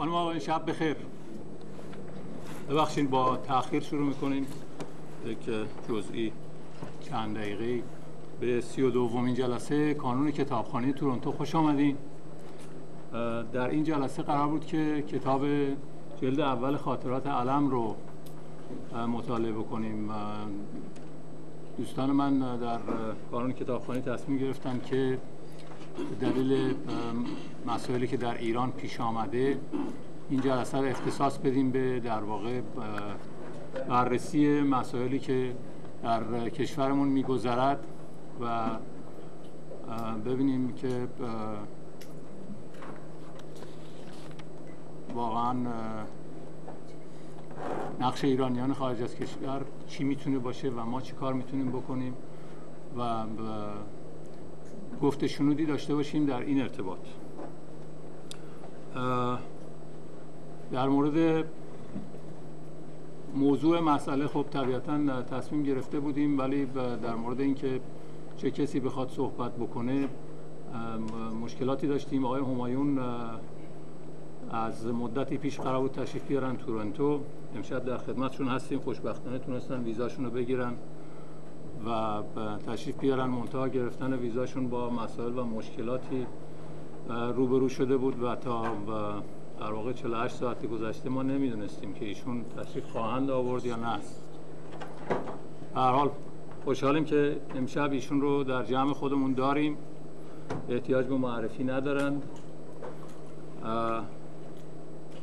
خانم آقای شب بخیر. ببخشید با تاخیر شروع می‌کنیم. یک جزئی چند دقیقه به سی و دومین جلسه کانون کتابخانه تورنتو خوش آمدین. در این جلسه قرار بود که کتاب جلد اول خاطرات علم رو مطالعه بکنیم دوستان من در کانون کتابخانه تصمیم گرفتن که دلیل مسائلی که در ایران پیش آمده این جلسه رو اختصاص بدیم به در واقع بررسی مسائلی که در کشورمون میگذرد و ببینیم که واقعا نقش ایرانیان خارج از کشور چی می‌تونه باشه و ما چی کار می‌تونیم بکنیم و گفت شنودی داشته باشیم در این ارتباط. در مورد موضوع مسئله خب طبیعتا تصمیم گرفته بودیم ولی در مورد اینکه چه کسی بخواد صحبت بکنه مشکلاتی داشتیم. آقای همایون از مدتی پیش قرار بود تشریف بیارن تورنتو. امشب در خدمتشون هستیم. خوشبختانه تونستن ویزاشون رو بگیرن. و تشریف بیارن منتها گرفتن ویزاشون با مسائل و مشکلاتی روبرو شده بود و تا در واقع 48 ساعتی گذشته ما نمی‌دونستیم که ایشون تشریف خواهند آورد یا نه. هر حال خوشحالیم که امشب ایشون رو در جمع خودمون داریم. احتیاج به معرفی ندارند.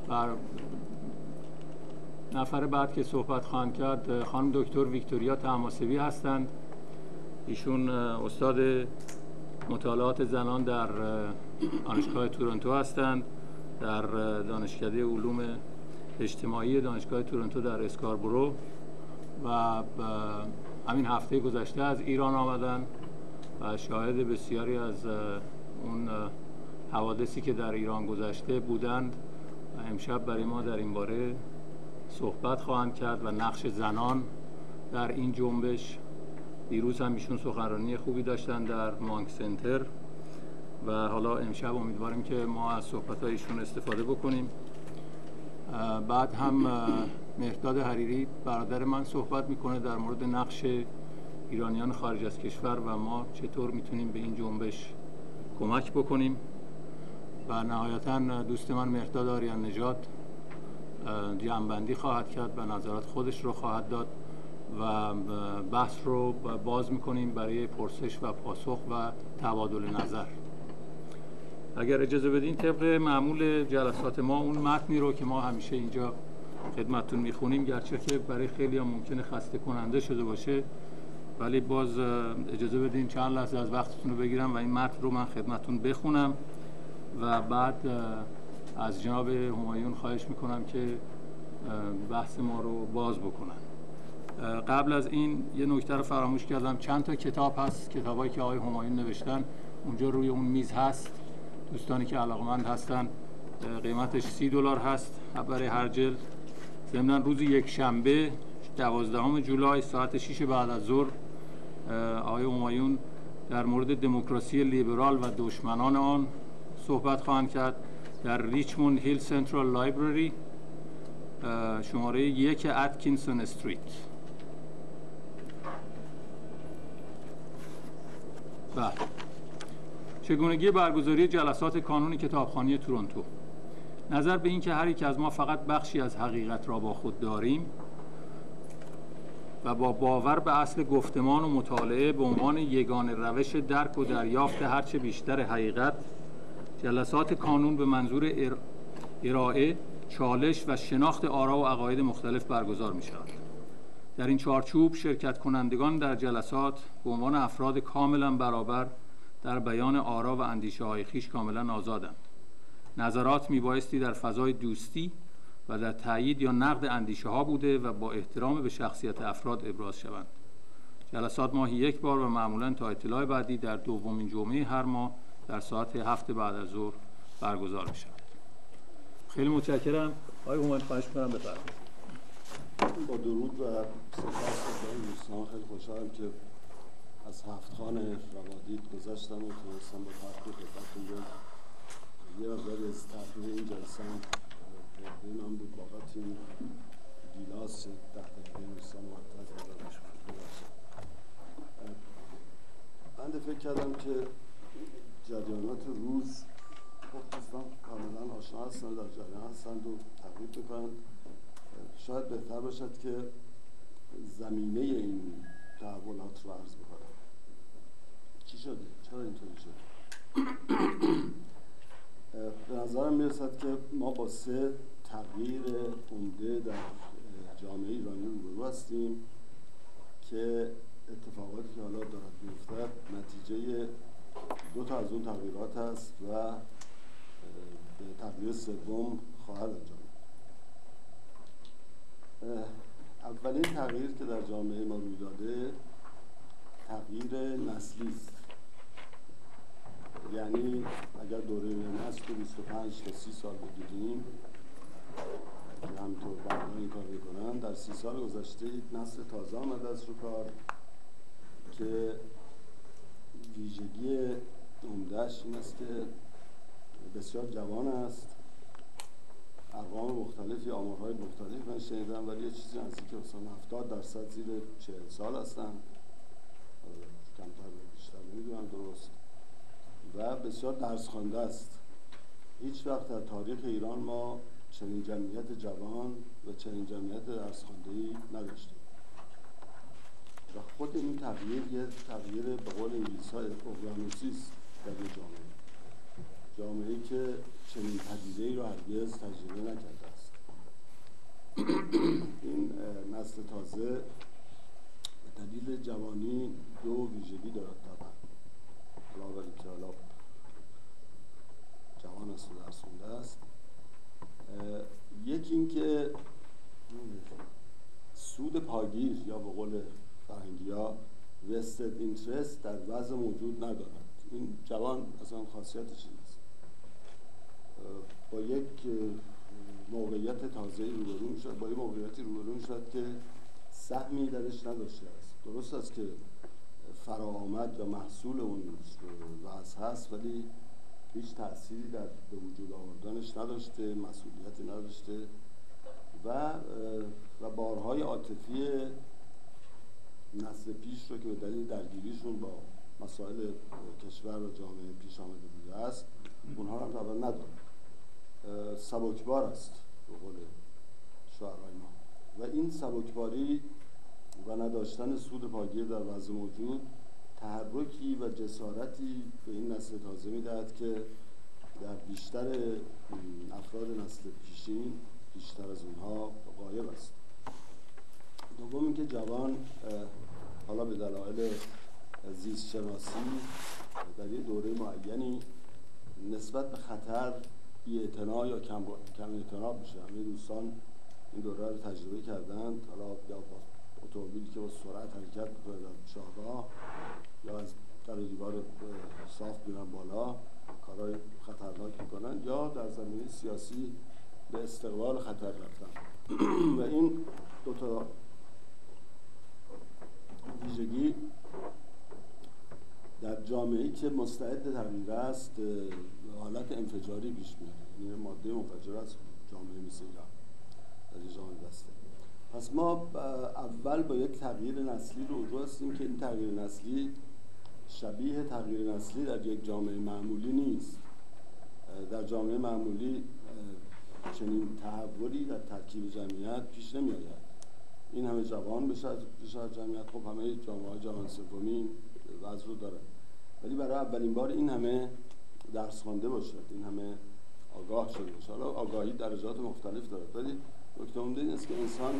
بر نفر بعد که صحبت خواهند کرد خانم دکتر ویکتوریا تماسبی هستند. ایشون استاد مطالعات زنان در دانشگاه تورنتو هستند در دانشکده علوم اجتماعی دانشگاه تورنتو در اسکاربرو و همین هفته گذشته از ایران آمدن و شاهد بسیاری از اون حوادثی که در ایران گذشته بودند. و امشب برای ما در این باره صحبت خواهند کرد و نقش زنان در این جنبش. دیروز هم ایشون سخنرانی خوبی داشتن در مانک سنتر و حالا امشب امیدواریم که ما از صحبت ایشون استفاده بکنیم. بعد هم مهداد حریری برادر من صحبت می‌کنه در مورد نقش ایرانیان خارج از کشور و ما چطور می‌تونیم به این جنبش کمک بکنیم. و نهایتا دوست من مهداد آریان نجات جمعبندی خواهد کرد و نظرات خودش رو خواهد داد و بحث رو باز می‌کنیم برای پرسش و پاسخ و تبادل نظر. اگر اجازه بدین طبق معمول جلسات ما اون متنی رو که ما همیشه اینجا خدمتتون می‌خونیم گرچه که برای خیلی هم ممکنه خسته کننده شده باشه ولی باز اجازه بدین چند لحظه از وقتتون رو بگیرم و این متن رو من خدمتتون بخونم و بعد از جناب همایون خواهش می‌کنم که بحث ما رو باز بکنن. قبل از این یه نکته رو فراموش کردم. چند تا کتاب هست کتابایی که آقای همایون نوشتن. اونجا روی اون میز هست. دوستانی که علاقمند هستن. قیمتش سی دلار هست. برای هر جلد. ضمن روز یک شنبه دوازدهم جولای ساعت 6 بعد از ظهر آقای همایون در مورد دموکراسی لیبرال و دشمنان آن صحبت خواهند کرد. در ریچموند هیل سنترال لایبرری شماره یک اتکینسون استریت بله. چگونگی برگزاری جلسات کانون کتابخانه تورنتو. نظر به اینکه هر یک از ما فقط بخشی از حقیقت را با خود داریم و با باور به اصل گفتمان و مطالعه به عنوان یگان روش درک و دریافت هرچه بیشتر حقیقت جلسات کانون به منظور ارائه چالش و شناخت آرا و عقاید مختلف برگزار می شود. در این چارچوب شرکت کنندگان در جلسات به عنوان افراد کاملا برابر در بیان آرا و اندیشه های خیش کاملا آزادند. نظرات می بایستی در فضای دوستی و در تایید یا نقد اندیشه ها بوده و با احترام به شخصیت افراد ابراز شوند. جلسات ماهی یک بار و معمولا تا اطلاع بعدی در دومین جمعه هر ماه در ساعت هفت بعد از ظهر برگزار می. خیلی متشکرم. آقای هومن خواهش کنم بفرمایید. با درود و سپاس دوستان خیلی خوشحالم که از هفت خان روادید گذشتم و تونستم با تحقیق خدمتتون یه مقداری از تحقیق این جلسه من بود باقت این گیلاس ده دقیقه دوستان مرتب من فکر کردم که جریانات روز خب دوستان کاملا آشنا هستن در جریان هستند و تقریب می‌کنند شاید بهتر باشد که زمینه این تحولات رو عرض بکنم چی شده؟ چرا اینطوری شده؟ به نظرم می‌رسد که ما با سه تغییر عمده در جامعه ایرانی روبرو هستیم که اتفاقاتی که حالا دارد میفتد نتیجه دو تا از اون تغییرات است و به تغییر سوم خواهد انجام اولین تغییر که در جامعه ما روی داده تغییر نسلی است. یعنی اگر دوره نسل 25 تا 30 سال بگیریم که همینطور بعدا این کار می‌کنن در سی سال گذشته یک نسل تازه آمده است رو کار که ویژگی عمدهش این است که بسیار جوان است. ارقام مختلفی آمارهای مختلف من شنیدم ولی یه چیزی نزدیک مثلا 70 درصد زیر 40 سال هستن. کمتر بیشتر نمی‌دونم درست. و بسیار درس خوانده است. هیچ وقت در تاریخ ایران ما چنین جمعیت جوان و چنین جمعیت درس ای نداشتیم. خود این تغییر یه تغییر به قول انگلیس های اقیانوسی است در جامعه. جامعه که چنین پدیده ای رو هرگز تجربه نکرده است. این نسل تازه به دلیل جوانی دو ویژگی دارد طبعا. حالا ولی که حالا جوان است و درس است یکی اینکه سود پاگیر یا به قول فرنگی ها وستد اینترست در وضع موجود ندارد این جوان اصلا خاصیتش است. با یک موقعیت تازه روبرو می‌شد با یک موقعیتی روبرو می‌شد که سهمی درش نداشته است. درست است که فرآمد یا محصول اون وضع هست ولی هیچ تأثیری در به وجود آوردنش نداشته مسئولیتی نداشته و و بارهای عاطفی نسل پیش رو که به دلیل درگیریشون با مسائل کشور و جامعه پیش آمده بوده است اونها هم طبعا نداره سبکبار است به قول شعرهای ما. و این سبکباری و نداشتن سود پاگیر در وضع موجود تحرکی و جسارتی به این نسل تازه می‌دهد که در بیشتر افراد نسل پیشین بیشتر از اونها غایب است. دوم اینکه جوان حالا به دلایل زیست شناسی در یه دوره معینی نسبت به خطر بی یا کم, کم اعتنا میشه. همه دوستان این دوره رو تجربه کردند. حالا یا با اتومبیلی که با سرعت حرکت می‌کنه در شاهراه یا از در دیوار صاف میرن بالا کارهای خطرناک می‌کنن یا در زمینه سیاسی به استقبال خطر رفتن. و این دو تا ویژگی در جامعه که مستعد تغییر است حالت انفجاری پیش میاد. یعنی ماده منفجر است جامعه مثل ایران در جامعه بسته. پس ما اول با یک تغییر نسلی رو هستیم که این تغییر نسلی شبیه تغییر نسلی در یک جامعه معمولی نیست. در جامعه معمولی چنین تحولی در ترکیب جمعیت پیش نمی آید این همه جوان بشد جمعیت خب همه جامعه جهان سومی وضع رو داره. ولی برای اولین بار این همه درس خوانده باشد این همه آگاه شده باشه. حالا آگاهی درجات مختلف داره. ولی نکته عمده این است که انسان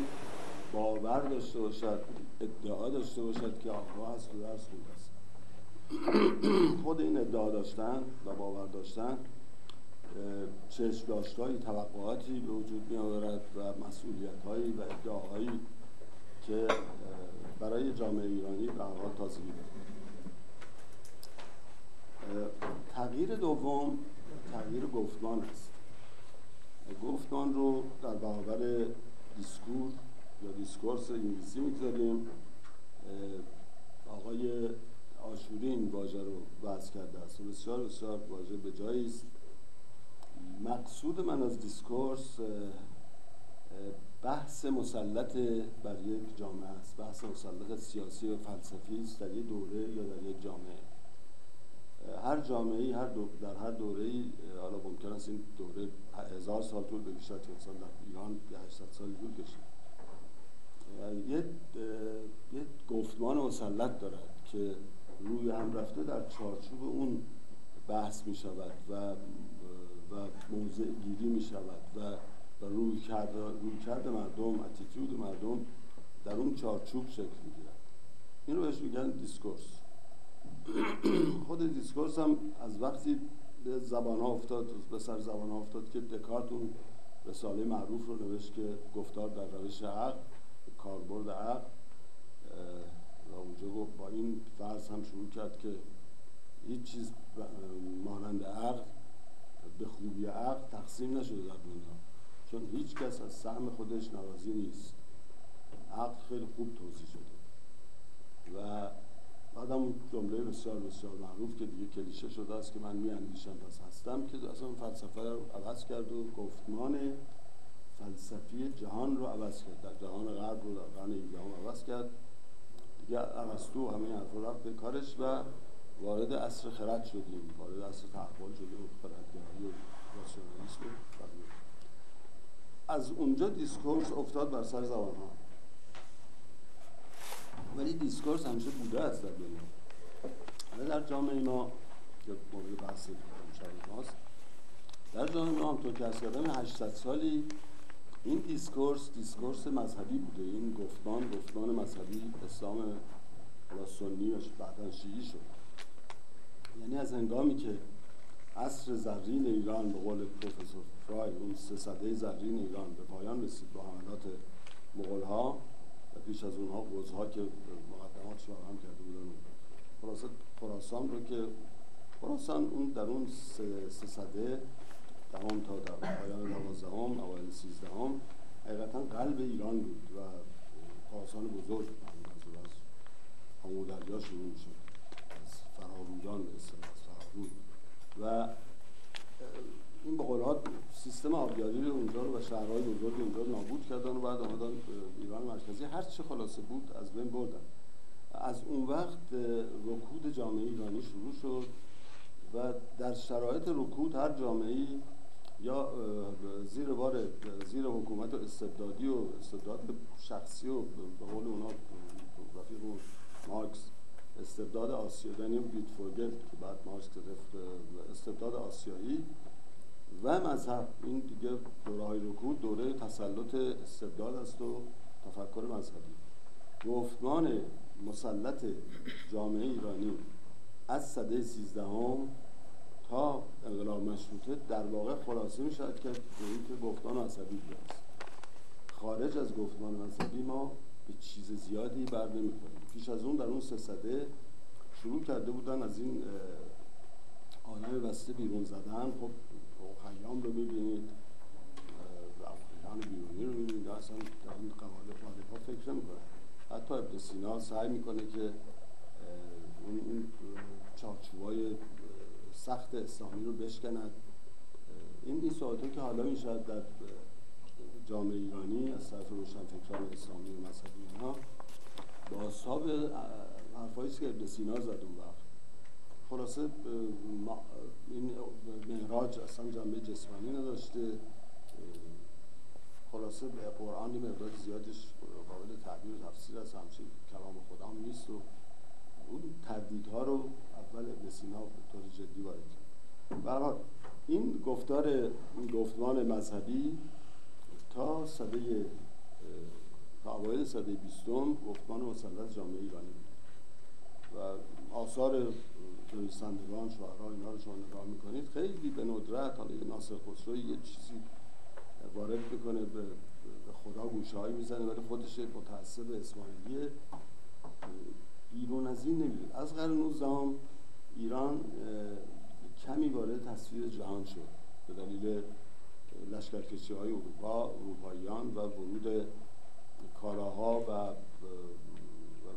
باور داشته باشد ادعا داشته باشد که آگاه است و درس خونده است. خود این ادعا داشتن و باور داشتن چشم داشتهایی توقعاتی به وجود می آورد و مسئولیت هایی و ادعاهایی که برای جامعه ایرانی به حال تازگی تغییر دوم تغییر گفتمان است. گفتمان رو در برابر discours یا discourse انگلیسی می‌گذاریم. آقای آشوری این واژه رو کرده است. بسیار بسیار واژه به جایی است. مقصود من از discourse بحث مسلط بر یک جامعه است. بحث مسلط سیاسی و فلسفی است در یک دوره یا در یک جامعه. هر جامعه هر در هر دوره ای حالا ممکن است این دوره هزار سال طول بکشد که مثلا در ایران یه 800 سال طول کشید. یه یه گفتمان مسلط دارد که روی هم رفته در چارچوب اون بحث می شود و و موضع گیری می شود و و روی کرد, روی کرد مردم اتیتود مردم در اون چارچوب شکل می‌گیرد این رو بهش میگن discourse. خود discourse هم از وقتی به زبان ها افتاد به سر زبان ها افتاد که دکارت اون رساله معروف رو نوشت که گفتار در روش عقل کاربرد عقل و اونجا گفت با این فرض هم شروع کرد که هیچ چیز مانند عقل به خوبی عقل تقسیم نشده در دنیا. چون هیچ کس از سهم خودش ناراضی نیست. عقل خیلی خوب توضیح شده. و بعد اون جمله بسیار بسیار معروف که دیگه کلیشه شده است که من می اندیشم پس هستم که اصلا فلسفه رو عوض کرد و گفتمان فلسفی جهان رو عوض کرد. در جهان غرب رو در قرن هم عوض کرد. دیگه ارسطو همه حرف رفت به کارش و وارد عصر خرد شدیم. وارد عصر تحول شدیم و خردگرایی و راسیونالیسم از اونجا discourse افتاد بر سر زبان ها ولی discourse همیشه بوده است در دنیا. در جامعه ما که مورد بحث ماست در جامعه ما همینطور که عرض کردم 800 سالی این discourse discourse مذهبی بوده. این گفتمان گفتمان مذهبی اسلام سنی و بعدا شیعی شد. یعنی از هنگامی که عصر زرین ایران به قول پروفسور فرای اون سه صده زرین ایران به پایان رسید با حملات مغول ها و پیش از اونها ها که مقدمات هم کرده بودن. خراسان رو که خراسان اون در اون سه, سه دهم تا در پایان دوازدهم اوایل سیزدهم حقیقتا قلب ایران بود و خراسان بزرگ از همون دریا شروع می‌شد از فرارویان به اصطلاح و این به سیستم آبیاری اونجا رو و شهرهای بزرگ اونجا رو نابود کردن و بعد آمدن ایران مرکزی. هر چه خلاصه بود از بین بردن. از اون وقت رکود جامعه ایرانی شروع شد و در شرایط رکود هر جامعه یا زیر بار زیر حکومت استبدادی و استبداد شخصی و به قول اونا رفیق مارکس استبداد آسیایی بیت فورگت که بعد مارکس گرفت استبداد آسیایی و مذهب. این دیگه دوره رکود دوره تسلط استبداد است و تفکر مذهبی. گفتمان مسلط جامعه ایرانی از صده سیزدهم تا انقلاب مشروطه در واقع خلاصه می شود که که گفتمان مذهبی است. خارج از گفتمان مذهبی ما به چیز زیادی بر نمی پیش از اون در اون سه شروع کرده بودن از این عالم بسته بیرون زدن. خب خیام رو می‌بینید افریقیان بیرونی رو می‌بینید. اصلا در این قواعد ها فکر نمی‌کنه حتی ابن سینا سعی می‌کنه که اون, اون چارچوبای سخت اسلامی رو بشکند. این این سوالات که حالا می‌شد در جامعه ایرانی از طرف روشنفکران اسلامی و مذهبی اینها با اصحاب حرفایی که ابن سینا زد اون وقت. خلاصه این معراج اصلا جنبه جسمانی نداشته. خلاصه قرآن یه مقدار زیادش قابل تعبیر و تفسیر از همچین کلام خدا نیست و اون تردیدها رو اول ابن سینا طور جدی وارد کرد. برحال این گفتار این گفتمان مذهبی تا صده تا اوایل صده بیستم گفتمان مسلط جامعه ایرانی بود. و آثار نویسندگان شعرها اینا رو شما نگاه می‌کنید خیلی به ندرت حالا ناصر خسرو یه چیزی وارد می‌کنه به خدا گوشه هایی می‌زنه ولی خودش متعصب اسماعیلیه. بیرون از این نمیده از قرن 19 ایران کمی وارد تصویر جهان شد. به دلیل لشکرکشی های اروپا اروپاییان و ورود کالاها و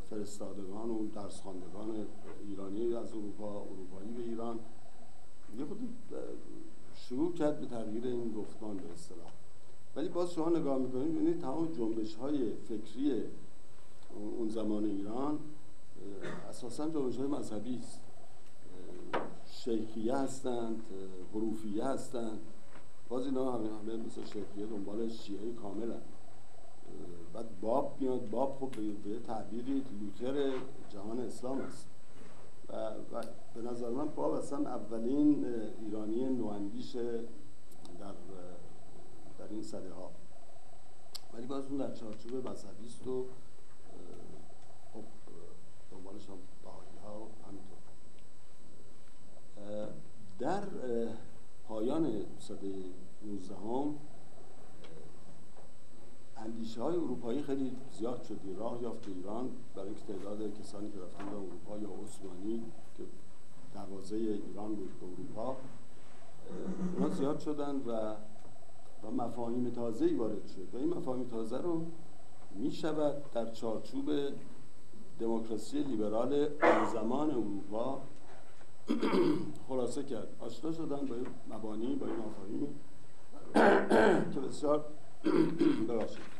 فرستادگان و درسخواندگان ایرانی از اروپا اروپایی به ایران. یه خود شروع کرد به تغییر این گفتمان به اصطلاح. ولی باز شما نگاه می‌کنید ببینید تمام جنبش های فکری اون زمان ایران اساسا جنبش های مذهبی است. شیخیه هستند حروفیه هستند. باز اینا همه, همه مثل شیخیه دنبال شیعه کامل هست. بعد باب میاد باب خب به تعبیری لوتر جهان اسلام است. و, و به نظر من باب اصلا اولین ایرانی نواندیش در در این سده ها. ولی باز اون در چارچوب مذهبی و خب دنبالش هم بهایی ها همینطور. در پایان سده 19 هم اندیشه های اروپایی خیلی زیاد شد. راه یافت ایران برای اینکه تعداد کسانی که رفتن به اروپا یا عثمانی که دروازه ایران بود به اروپا اونا زیاد شدن و و مفاهیم تازه وارد شد. و این مفاهیم تازه رو می شود در چارچوب دموکراسی لیبرال زمان اروپا خلاصه کرد. آشنا شدن با مبانی با این مفاهیمی که بسیار ببخشید.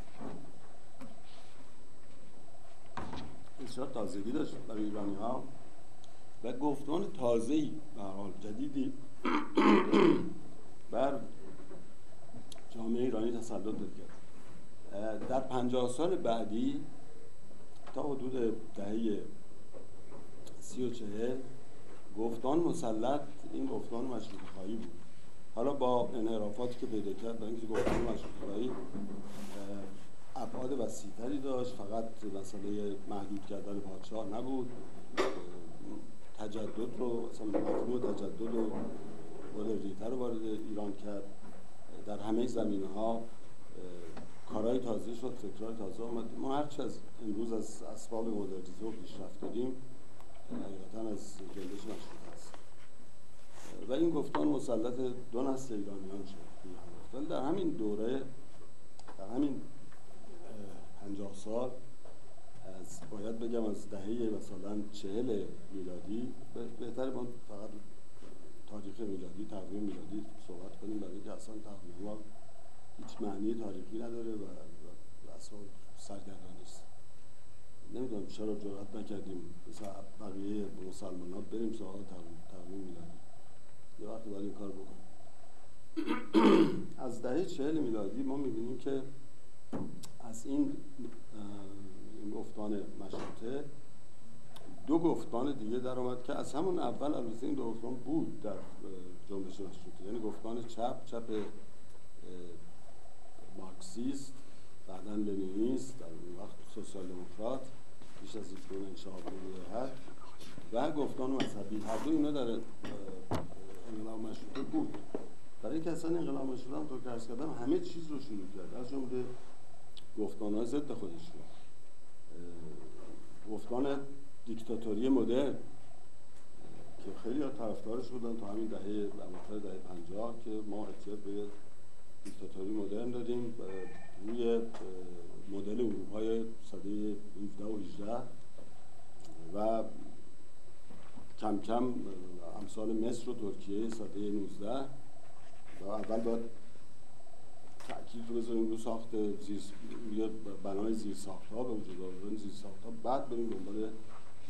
بسیار تازگی داشت برای ایرانی ها و گفتمان تازه‌ای به حال جدیدی. بر جامعه ایرانی تسلط کرد در پنجاه سال بعدی تا حدود دهه سی و چهل گفتان مسلط این گفتان مشروط خواهی بود. حالا با انحرافاتی که پیدا کرد برای اینکه گفتمان مشروط خواهی ابعاد وسیعتری داشت فقط مسئله محدود کردن پادشاه نبود. تجدد رو مثلا مفهوم تجدد رو مدرنیته رو وارد ایران کرد. در همه زمینه ها کارهای تازه شد فکرهای تازه آمد ما هرچی از امروز از اسباب مدرنیته و پیشرفت داریم حقیقتا از جنبش مشروط و این گفتان مسلط دو نسل ایرانیان شد. در همین دوره در همین پنجاه سال از باید بگم از دهه مثلا چهل میلادی بهتر ما فقط تاریخ میلادی تقویم میلادی صحبت کنیم. برای اینکه اصلا تقویم هیچ معنی تاریخی نداره و, اصلا سرگردانی است نمی‌دونم چرا جرأت نکردیم. مثل بقیه مسلمان ها بریم سراغ تقویم میلادی. یه وقتی باید این کار بکنیم. از دهه چهل میلادی ما می‌بینیم که از این گفتمان مشروطه دو گفتمان دیگه در آمد که از همون اول البته این دو گفتمان بود در جنبش مشروطه. یعنی گفتمان چپ چپ مارکسیست بعدا لنینیست در اون وقت سوسیال دموکرات بیش از این انشاء و گفتمان مذهبی. هر دو اینا در انقلاب مشروطه بود. برای اینکه اصلا انقلاب مشروطه هم که کردم همه چیز رو شروع کرد. از جمله گفتمان ضد خودش رو. گفتمان دیکتاتوری مدرن که خیلی ها طرفدارش بودن تا همین دهه اواخر دهه پنجاه که ما احتیاط به دیکتاتوری مدرن دادیم. روی مدل اروپای سده 17 و 18 و کم کم امثال مصر و ترکیه سده 19 و اول باید تأکید رو بذاریم رو ساخت زیر بنای زیر ساخت ها به وجود آوردن. زیر ساخت ها بعد بریم دنبال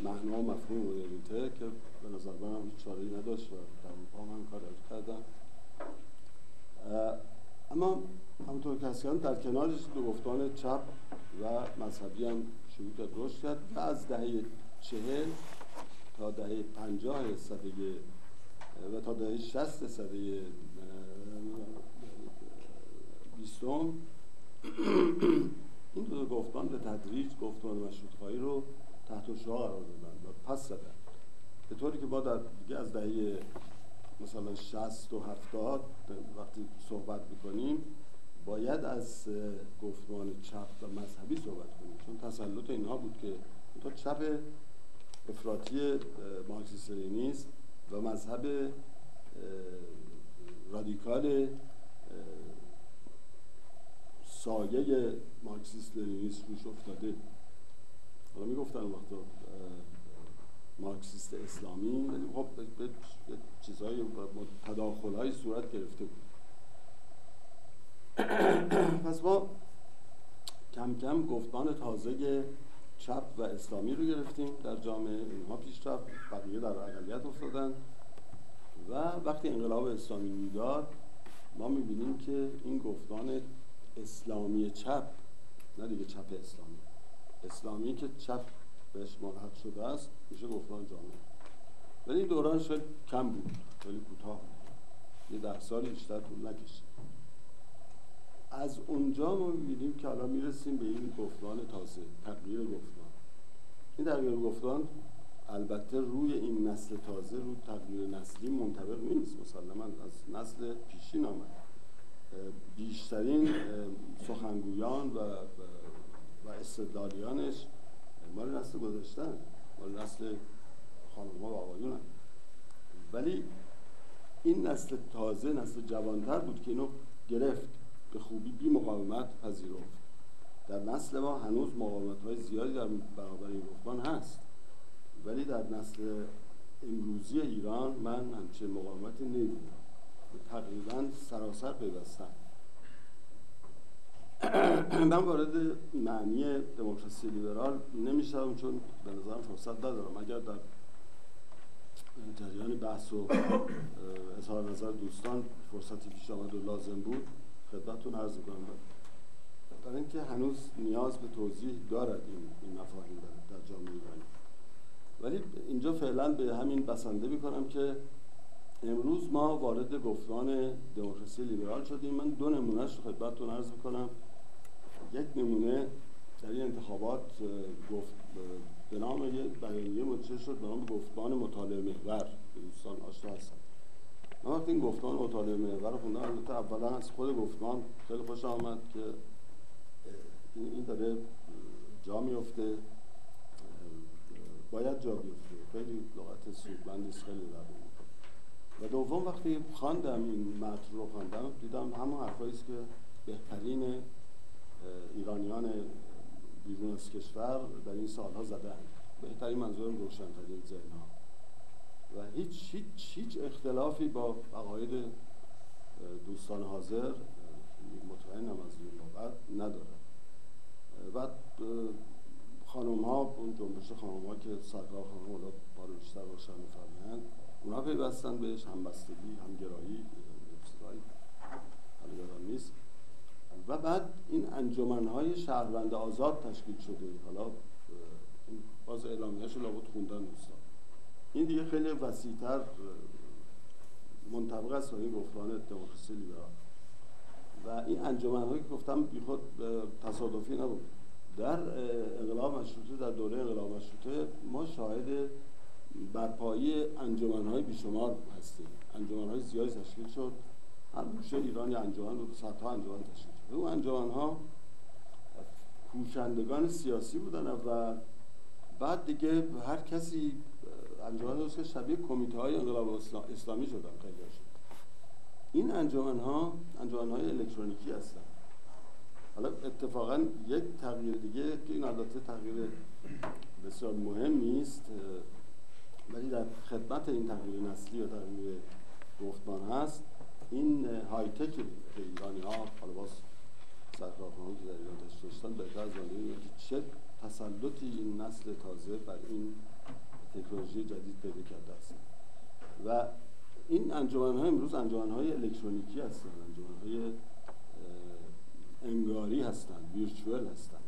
معنا و مفهوم مدرنیته که به نظر من هم هیچ چاره‌ای نداشت و در اروپا هم کار کردن اما همونطور که هستیم در کنارش دو گفتان چپ و مذهبی هم شروع کرد رشد کرد. و از دهه چهل تا دهه پنجاه صده و تا دهه شست صده بیستم. این دو گفتمان به تدریج گفتمان مشروط خواهی رو تحت شعا قرار دادن و پس زدن. به طوری که ما در دیگه از دهه مثلا 60 و 70 وقتی صحبت می‌کنیم باید از گفتمان چپ و مذهبی صحبت کنیم. چون تسلط اینها بود که تا چپ افراطی مارکسیست لنینیست و مذهب رادیکال سایه مارکسیست لنینیست روش افتاده. حالا می‌گفتن وقتا مارکسیست اسلامی ولی خب به چیزهای تداخل صورت گرفته بود. پس ما کم کم گفتمان تازه چپ و اسلامی رو گرفتیم در جامعه. اینها پیش رفت بقیه در اقلیت افتادن. و وقتی انقلاب اسلامی می‌داد ما می‌بینیم که این گفتمان اسلامی چپ نه دیگه چپ اسلامی. اسلامی که چپ بهش ملحق شده است میشه گفتمان جامعه. ولی این دوران شاید کم بود خیلی کوتاه یه ده سال بیشتر طول نکشید. از اونجا ما می‌بینیم که الان می‌رسیم به این گفتمان تازه تغییر گفتمان این تغییر گفتمان البته روی این نسل تازه روی تغییر نسلی منطبق نیست. مسلما از نسل پیشین آمد. بیشترین سخنگویان و و استدلالیانش مال نسل گذاشتن مال نسل خانم و آقایون ولی این نسل تازه نسل جوانتر بود که اینو گرفت. به خوبی بی مقاومت پذیرفت. در نسل ما هنوز مقاومت های زیادی در برابر این هست. ولی در نسل امروزی ایران من همچه مقاومتی نمی‌دونم تقریبا سراسر پیوستن من وارد معنی دموکراسی لیبرال نمیشم چون به نظرم فرصت ندارم. اگر در جریان بحث و اظهار نظر دوستان فرصتی پیش آمد و لازم بود خدمتتون عرض می‌کنم. برای اینکه هنوز نیاز به توضیح دارد این, این مفاهیم در جامعه ایرانی. ولی اینجا فعلا به همین بسنده می‌کنم که امروز ما وارد گفتمان دموکراسی لیبرال شدیم. من دو نمونهش رو خدمتتون عرض می‌کنم. یک نمونه در این انتخابات گفت به نام یه بیانیه منتشر شد به نام گفتمان مطالعه محور. دوستان آشنا هستن. من وقتی این گفتمان مطالعه محور خوندم البته اولا از خود گفتمان خیلی خوش آمد که این داره جا میفته باید جا بیفته. خیلی لغت سودمندی است خیلی و دوم وقتی خواندم این متن رو خواندم دیدم همون حرفایی است که بهترین ایرانیان بیرون از کشور در این سالها زدن. بهترین منظورم روشنترین ذهنها. و هیچ هیچ هیچ اختلافی با عقاید دوستان حاضر مطمئنم از این بابت نداره و خانم ها اون جنبش خانم ها که سرکار خانم ها بارو بیشتر روشن میفرمایند اونها پیوستن بهش همبستگی همگرایی چیزهایی نیست. و بعد این انجمن های شهروند آزاد تشکیل شده. حالا باز اعلامیهش لابد خوندن دوستان این دیگه خیلی وسیعتر منطبق است با این گفتمان دموکراسی لیبرال. و این انجمن که گفتم بیخود تصادفی نبود. در انقلاب مشروطه در دوره انقلاب مشروطه ما شاهد برپایی انجمن های بیشمار هستیم. انجمن های زیادی تشکیل شد. هر گوشه ایران یه انجمن بود صدها انجمن تشکیل شد. اون انجمن ها کوشندگان سیاسی بودن و بعد دیگه هر کسی انجمن درست که شبیه کمیته های انقلاب اسلامی شدن خیلی شد این انجمن ها انجمن های الکترونیکی هستن. حالا اتفاقا یک تغییر دیگه که این البته تغییر بسیار مهم است ولی در خدمت این تغییر نسلی یا تغییر گفتمان هست. این های تک که ایرانی ها حالا باز سرکارخانه که در ایران داشتن بهتر از چه تسلطی این نسل تازه بر این تکنولوژی جدید پیدا کرده است. و این انجمن های امروز انجمن های الکترونیکی هستند انجمن های انگاری هستند ویرچوال هستند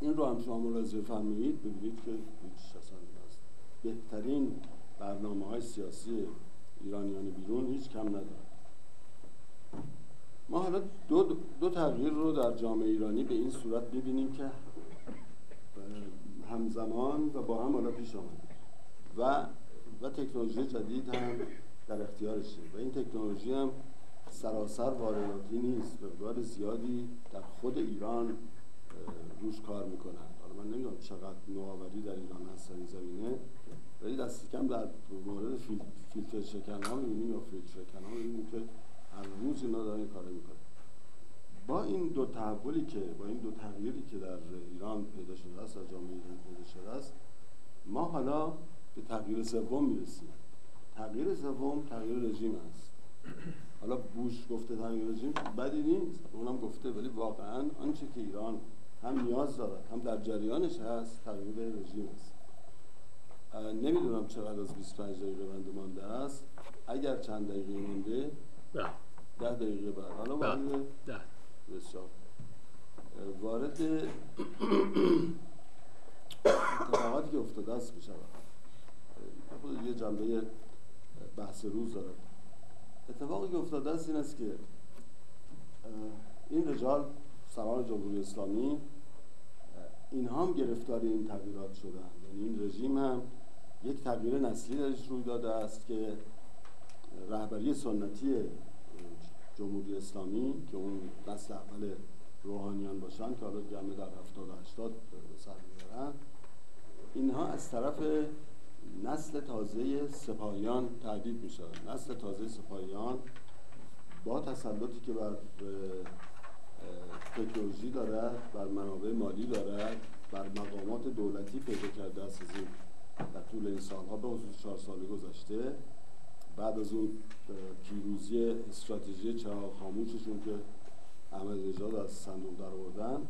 این رو هم شما ملاحظه فرمایید ببینید که هیچ اصلا هست بهترین برنامه های سیاسی ایرانیان بیرون هیچ کم نداره ما حالا دو, دو تغییر رو در جامعه ایرانی به این صورت ببینیم که همزمان و با هم حالا پیش آمده و و تکنولوژی جدید هم در اختیارشه. و این تکنولوژی هم سراسر وارداتی نیست. مقدار زیادی در خود ایران روش کار می‌کنن. حالا من نمی‌دونم چقدر نوآوری در ایران هست در این زمینه. ولی دست کم در مورد فیلتر شکن ها می‌بینیم یا فیلتر شکن ها می‌بینیم که هر روز اینا دارن کار می‌کنن با این دو تحولی که با این دو تغییری که در ایران پیدا شده است در جامعه ایران پیدا شده است ما حالا به تغییر سوم می‌رسیم. تغییر سوم تغییر رژیم است. حالا بوش گفته تغییر رژیم بدی نیست اونم گفته ولی واقعا آنچه که ایران هم نیاز دارد هم در جریانش هست تغییر رژیم است. نمی‌دونم چقدر از 25 دقیقه بنده مانده است. اگر چند دقیقه مونده بله. ده دقیقه بعد. حالا بله. ده. بسیار. وارد اتفاقاتی که افتاده است می‌شود. خود یه جنبه بحث روز دارد اتفاقی که افتاده است این است که این رجال سران جمهوری اسلامی اینها هم گرفتار این تغییرات شدن یعنی این رژیم هم یک تغییر نسلی درش روی داده است که رهبری سنتی جمهوری اسلامی که اون نسل اول روحانیان باشن که حالا جمعه در 70 و 80 سر اینها از طرف نسل تازه سپاهیان تهدید می نسل تازه سپاهیان با تسلطی که بر تکنولوژی دارد بر منابع مالی دارد بر مقامات دولتی پیدا کرده است از این در طول این سالها به حضور چهار سال گذشته بعد از اون پیروزی استراتژی چراغ خاموششون که احمد نژاد از صندوق در آوردن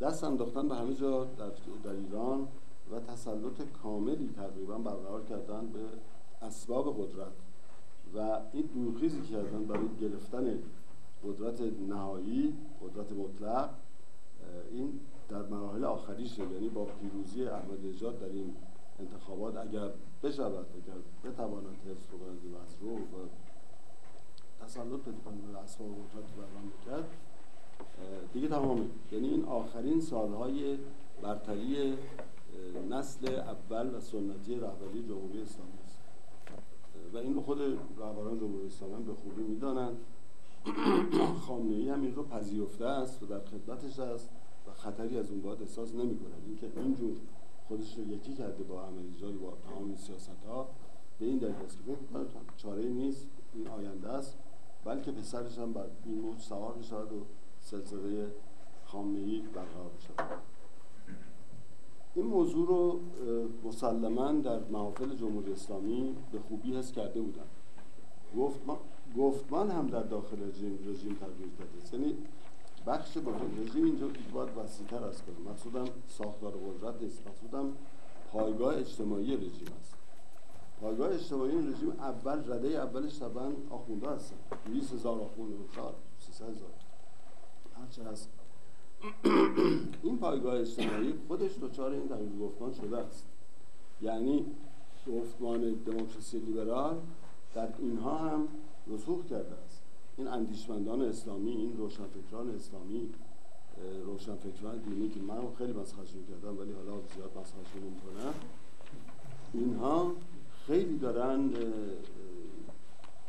دست انداختن به همه جا در, در ایران و تسلط کاملی تقریبا برقرار کردن به اسباب قدرت. و این دورخیزی کردن برای گرفتن قدرت نهایی قدرت مطلق این در مراحل آخریشه. یعنی با پیروزی احمد نژاد در این انتخابات اگر بشود اگر بتواند حفظ بکند این رو و تسلط پیدا کنه به اسباب قدرت بکرد دیگه تمامه یعنی این آخرین سالهای برتری نسل اول و سنتی رهبری جمهوری اسلامی است. و این خود رهبران جمهوری اسلامی به خوبی می‌دانند. خامنه ای هم این رو پذیرفته است و در خدمتش است و خطری از اون باید احساس نمی کنند اینکه اینجور خودش رو یکی کرده با عملیجات با تمام سیاست ها به این دلیل است که فکر چاره نیست این آینده است بلکه پسرش هم بر این موج سوار بشود و سلسله خامنه ای برقرار بشود این موضوع رو مسلما در محافل جمهوری اسلامی به خوبی حس کرده بودن گفتمان, گفتمان هم در داخل رژیم رژیم تغییر کرده یعنی بخش رژیم اینجا باید وسیعتر از کنه مقصودم ساختار قدرت نیست مقصودم پایگاه اجتماعی رژیم است. پایگاه اجتماعی این رژیم اول رده اولش طبعا آخونده هستن 20 هزار آخونده شاید 300 هزار. هرچه هست. این پایگاه اجتماعی خودش دچار این تغییر گفتمان شده است. یعنی گفتمان دموکراسی لیبرال در اینها هم رسوخ کرده این اندیشمندان اسلامی این روشنفکران اسلامی روشنفکران دینی که من خیلی مسخرشون کردم ولی حالا زیاد مسخرشون نمی‌کنم اینها خیلی دارن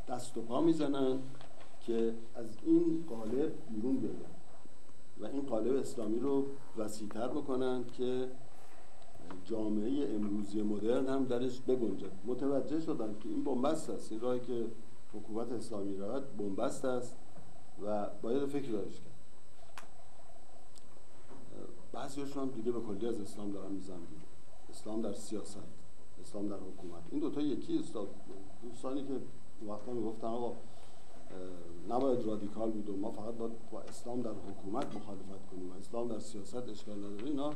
دست و پا می‌زنن که از این قالب بیرون بیاید و این قالب اسلامی رو وسیعتر بکنن که جامعه امروزی مدرن هم درش بگنجد متوجه شدن که این بنبست است این راهی که حکومت اسلامی رود بنبست است و باید فکر دارش کرد. بعضیشون هم دیگه به کلی از اسلام دارن میزن اسلام در سیاست اسلام در حکومت. این دوتا یکی است دوستانی که وقتا می‌گفتن آقا نباید رادیکال بود و ما فقط باید با اسلام در حکومت مخالفت کنیم و اسلام در سیاست اشکال نداره. اینا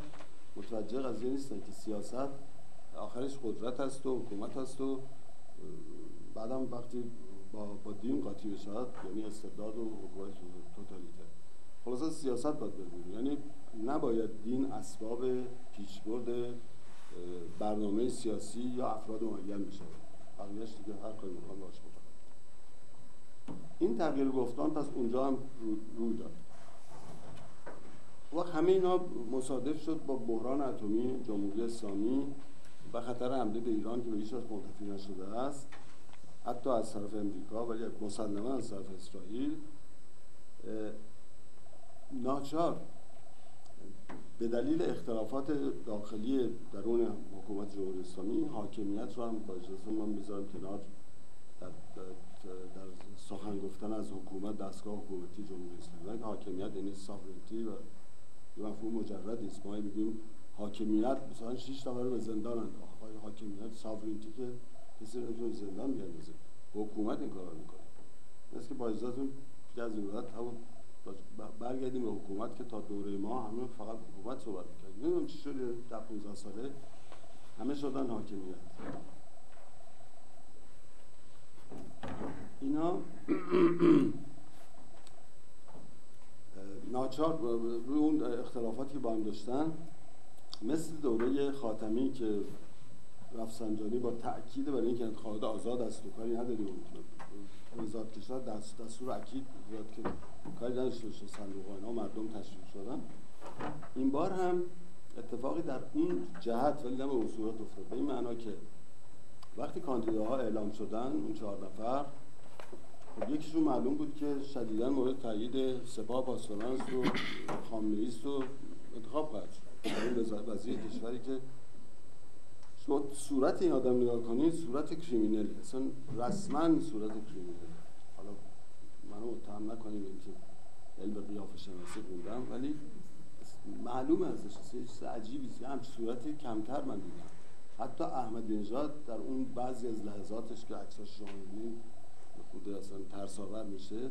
متوجه قضیه نیستن که سیاست آخرش قدرت است و حکومت است و بعدم وقتی با, با دین قاطی بشد یعنی استبداد و حکومت توتالیتر. خلاصا سیاست باید ببینیم یعنی نباید دین اسباب پیشبرد برنامه سیاسی یا افراد معین بشه. بقیهش دیگه هر کاری می‌خوان باش این تغییر گفتان پس اونجا هم روی داد. و همه اینا مصادف شد با بحران اتمی جمهوری اسلامی و خطر حمله به ایران که به هیچ منتفی نشده است. حتی از طرف امریکا ولی مسلما از طرف اسرائیل ناچار به دلیل اختلافات داخلی درون حکومت جمهوری اسلامی حاکمیت رو هم با اجازه من بذارم کنار در, در, سخن گفتن از حکومت دستگاه حکومتی جمهوری اسلامی. حاکمیت یعنی سافرنتی و یه مفهوم مجرد نیست. ما میگیم حاکمیت مثلا 6 تا به زندان انداخت حاکمیت سافرنتی که کسی رو زندان بیاندازه. حکومت این کار رو می‌کنه. مثل که با اجازهتون که از این همون برگردیم به حکومت که تا دوره ما همه فقط حکومت صحبت می‌کرد. نمی‌دونم چی شده در 15 ساله. همه شدن حاکمیت. اینا ناچار روی اون اختلافاتی که با هم داشتن مثل دوره خاتمی که رفسنجانی با تأکید برای اینکه انتخابات آزاد است و کاری نداریم وزارت کشور دست دستور اکید داد که کاری نداشته باشه صندوق اینا مردم تشریف شدن. این بار هم اتفاقی در اون جهت ولی نه به صورت افتاد. به این معنا که وقتی کاندیداها اعلام شدن اون چهار نفر خب یکیشون معلوم بود که شدیدا مورد تایید سپاه پاسداران است و خامنه است و انتخاب خواهد شد. این وزیر کشوری که شما صورت این آدم نگاه کنید صورت criminal اصلا رسما صورت criminal حالا منو متهم نکنیم اینکه علم قیافه شناسی خوندم ولی معلوم ازش. چیز عجیبی یه همچین صورتی کمتر من دیدم. حتی احمد نژاد در اون بعضی از لحظاتش که عکساش شما می‌بینید خود اصلا ترس‌آور میشه.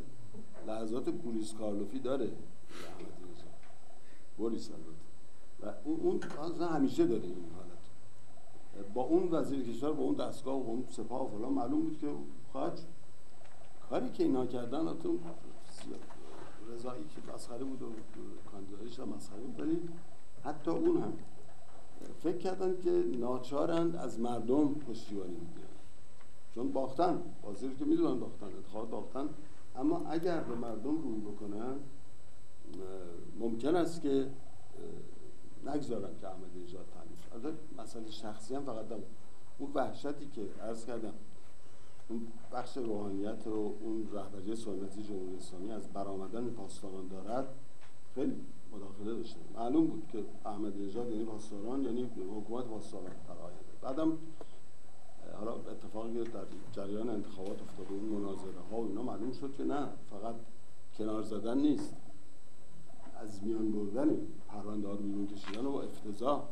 لحظات بوریس کارلوفی داره احمد نژاد. پلیس و اون اون همیشه داره این حالت با اون وزیر کشور با اون دستگاه و اون سپاه و فلان معلوم بود که خواهد کاری که اینا کردن اتون رضایی که مسخره بود و کاندیدایش هم مسخره بود ولی حتی اون هم فکر کردن که ناچارند از مردم پشتیبانی می‌گیرن چون باختن بازی که می‌دونن باختن انتخابات باختن. اما اگر به مردم روی بکنن ممکن است که نگذارن که احمد نژاد البته مسئله شخصی هم فقط اون وحشتی که عرض کردم اون بخش روحانیت و اون رهبری سنتی جمهوری اسلامی از برآمدن پاسداران دارد خیلی مداخله داشته معلوم بود که احمد نژاد یعنی پاسداران یعنی حکومت پاسداران در آینده. بعدم حالا اتفاقی در جریان انتخابات افتاده اون مناظره ها و اینا معلوم شد که نه فقط کنار زدن نیست. از میان بردن پرونده ها رو بیرون کشیدن و افتضاح.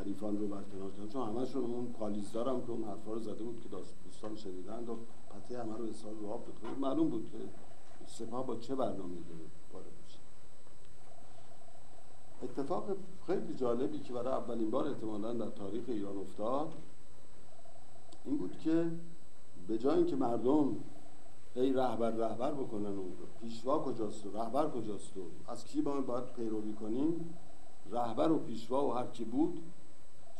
حریفان رو برکنار کردن. چون همشون اون پالیزدار هم که اون حرفا رو زده بود که دوستان شنیدند و پته همه رو اصحال رو آب معلوم بود که سپاه با چه برنامه داره وارد بشه اتفاق خیلی جالبی که برای اولین بار احتمالا در تاریخ ایران افتاد این بود که به جای اینکه مردم ای رهبر رهبر بکنن اون رو پیشوا کجاست و رهبر کجاست و از کی باید پیروی کنیم؟ رهبر و پیشوا و هر کی بود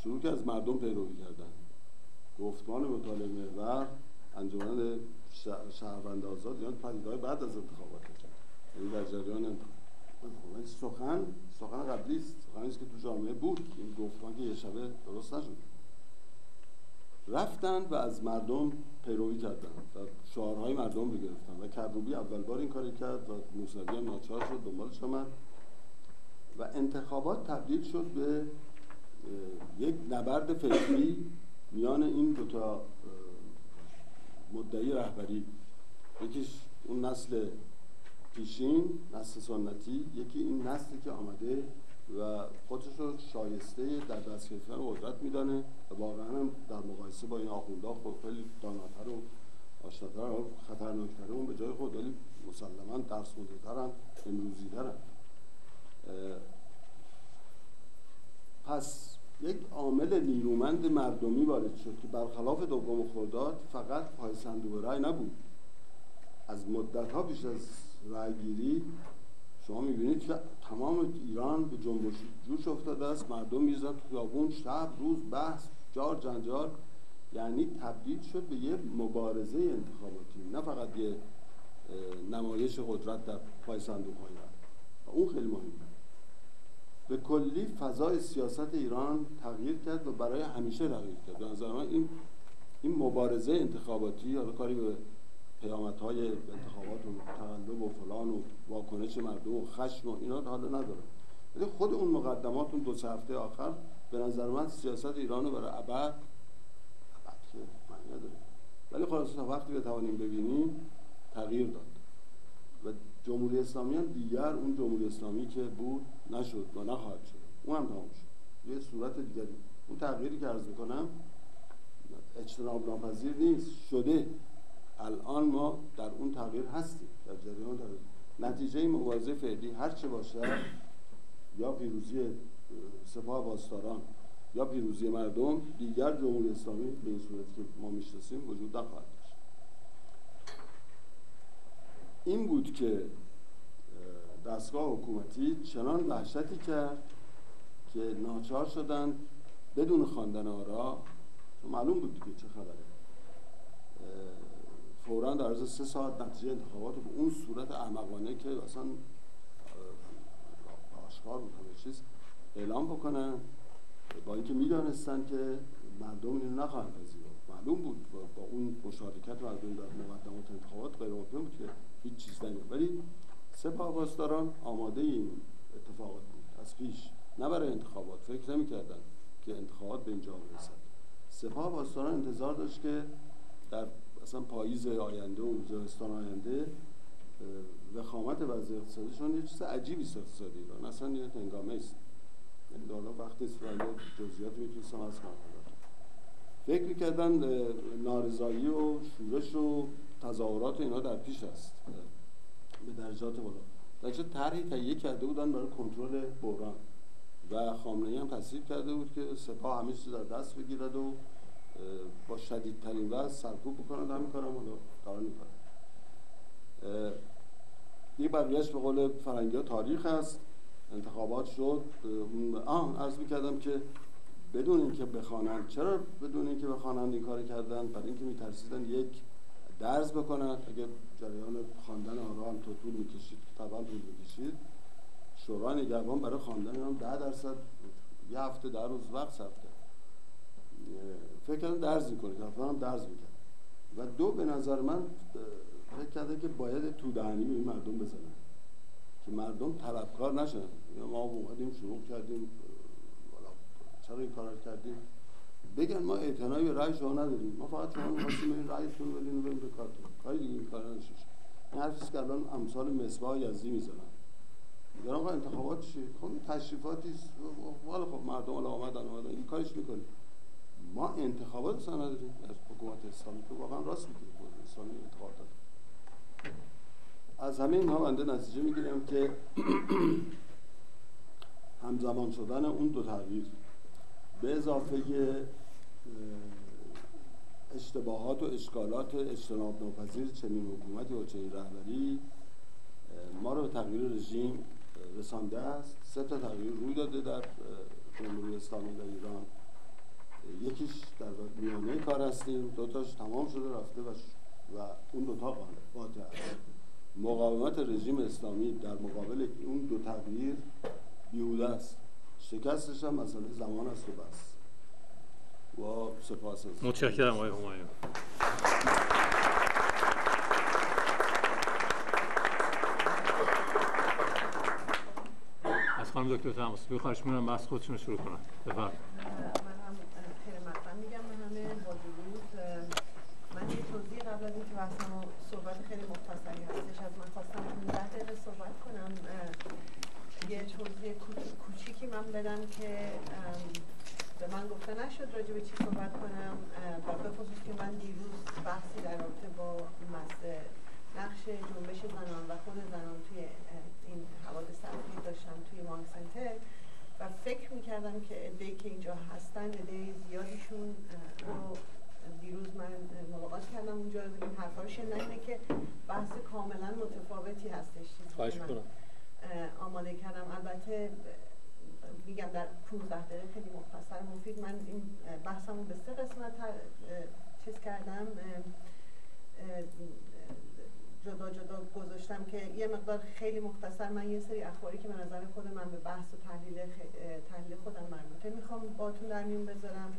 شروع که از مردم پیروی کردن. گفتمان مطالعه محور انجمن شهروند آزاد یا پدیدهای بعد از انتخابات یعنی در جریان انتخابات سخن سخن قبلی است. که تو جامعه بود. این گفتمان که یه شبه درست نشد. رفتن و از مردم پیروی کردن. و شعارهای مردم رو گرفتن. و کروبی اول بار این کاری کرد و موسوی هم ناچار شد دنبالش آمد. و انتخابات تبدیل شد به یک نبرد فکری میان این دوتا مدعی رهبری. یکیش اون نسل پیشین نسل سنتی یکی این نسلی که آمده و خودش رو شایسته در دست گرفتن قدرت میدانه و واقعا در مقایسه با این آخونده خب خیلی داناتر و آشناتر و خطرناکتر اون به جای خود ولی مسلما درس هم امروزی دارن پس یک عامل نیرومند مردمی وارد شد که برخلاف دوم خرداد فقط پای صندوق رای نبود. از مدت ها پیش از رایگیری شما می‌بینید که تمام ایران به جنبش جوش افتاده است. مردم میزن تو خیابون شب روز بحث جار جنجال. یعنی تبدیل شد به یه مبارزه انتخاباتی نه فقط یه نمایش قدرت در پای صندوق های اون خیلی مهمه. به کلی فضای سیاست ایران تغییر کرد و برای همیشه تغییر کرد. به نظر من این این مبارزه انتخاباتی حالا کاری به پیامت های انتخابات و تقلب و فلان و واکنش مردم و خشم و اینا حالا نداره. ولی خود اون مقدمات اون دو سه هفته آخر به نظر من سیاست ایران رو برای ابد ابد که معنی نداره. ولی خلاص تا وقتی بتوانیم ببینیم تغییر داد. و جمهوری اسلامی هم دیگر اون جمهوری اسلامی که بود نشد و نخواهد شد. اون هم تمام شد. یه صورت دیگری. اون تغییری که عرض می‌کنم اجتناب ناپذیر نیست. شده. الان ما در اون تغییر هستیم. در جریان تغییر. نتیجه مبارزه فعلی هر چه باشه یا پیروزی سپاه پاسداران یا پیروزی مردم دیگر جمهوری اسلامی به این صورتی که ما می‌شناسیم وجود نخواهد داشت این بود که دستگاه حکومتی چنان وحشتی کرد که ناچار شدن بدون خواندن آرا معلوم بود دیگه چه خبره فورا در عرض سه ساعت نتیجه انتخابات به اون صورت احمقانه که اصلا آشکار بود همه چیز اعلام بکنن. با اینکه می‌دانستن که مردم اینو نخواهند معلوم بود با, اون مشارکت مردم در مقدمات انتخابات غیر ممکن بود که هیچ چیز نمیاد ولی سپاه پاسداران آماده این اتفاقات بود. از پیش نه برای انتخابات فکر نمی‌کردن که انتخابات به اینجا برسد سپاه پاسداران انتظار داشت که در مثلا پاییز آینده و زمستان آینده وخامت وضع اقتصادیشون یه چیز عجیبی است. اقتصادی ایران اصلا یه هنگامه است. یعنی وقتی است جزئیات می‌تونستم از کنم فکر می‌کردن نارضایی و شورش و تظاهرات اینا در پیش است به درجات بالا. در طرحی تهیه کرده بودن برای کنترل بحران. و خامنه‌ای هم تصدیق کرده بود که سپاه همه چیز در دست بگیرد و با شدیدترین وضع سرکوب بکنن همین کارم حالا دارن می‌کنن. این بقیهش به قول فرنگی تاریخ هست انتخابات شد. آه عرض می‌کردم که بدون اینکه بخوانند. چرا بدون اینکه بخوانند این کار کردن؟ برای اینکه میترسیدن یک درس بکنند اگه جریان خواندن آنها هم تو طول می‌کشید طبعا طول می‌کشید شورای نگهبان برای خواندن هم ده درصد یه هفته در روز وقت صرف کرد. فکر کردم درز می‌کنه که هم درز می‌کرد. و دو به نظر من فکر کرده که باید تو دهنی این مردم بزنن. که مردم طلبکار نشن. ما اومدیم شروع کردیم چرا این کار کردیم. بگن ما اعتنایی به رأی شما نداریم. ما فقط شما می‌خواستیم این رأیتون بدین و بریم به کارتون. کاری دیگه این کار نشش این حرفی که الان امثال مصباح یزدی می‌زنن. میگن آقا انتخابات چیه؟ خب تشریفاتی والا خب مردم الان آمدن آمدن. این کارش می‌کنیم. ما انتخابات اصلا نداریم. از حکومت اسلامی که واقعا راست میگه. اسلامی انتخابات از همه اینها بنده نتیجه می‌گیرم که همزمان شدن اون دو تغییر. به اضافه اشتباهات و اشکالات اجتناب ناپذیر چنین حکومتی و چنین رهبری ما رو به تغییر رژیم رسانده است. سه تا تغییر روی داده در جمهوری اسلامی در ایران. یکیش در میانه کار هستیم. دوتاش تمام شده رفته و, و اون دوتا است. مقاومت رژیم اسلامی در مقابل اون دو تغییر بیهوده است. شکستش هم مسئله زمان است و بس. و سپاس متشکرم آقای همایون. از خانم دکتر تماس. بخواهش میرم بحث خودشون شروع کنن بفرمایید. من یه توضیح قبل از اینکه بحثم صحبت خیلی مختصری هستش از من خواستم 15 دقیقه صحبت کنم یه توضیح کوچیکی من بدم که به من گفته نشد راجع به چی صحبت کنم. و به خصوص که من دیروز بحثی در رابطه با نقش جنبش زنان و خود زنان توی این حوادث اخیر داشتم توی مانگ سنتر و فکر می‌کردم که ادهی که اینجا هستن ایده زیادیشون رو دیروز من ملاقات کردم اونجا. این حرفا رو که بحث کاملا متفاوتی هستش. خواهش کنم آماده کردم. البته میگم در 15 دقیقه خیلی مختصر مفید. من این بحثمو به سه قسمت چیز کردم. جدا جدا گذاشتم که یه مقدار خیلی مختصر. من یه سری اخباری که به نظر خود من به بحث و تحلیل, تحلیل خودم مربوطه می‌خوام باتون در میون بذارم.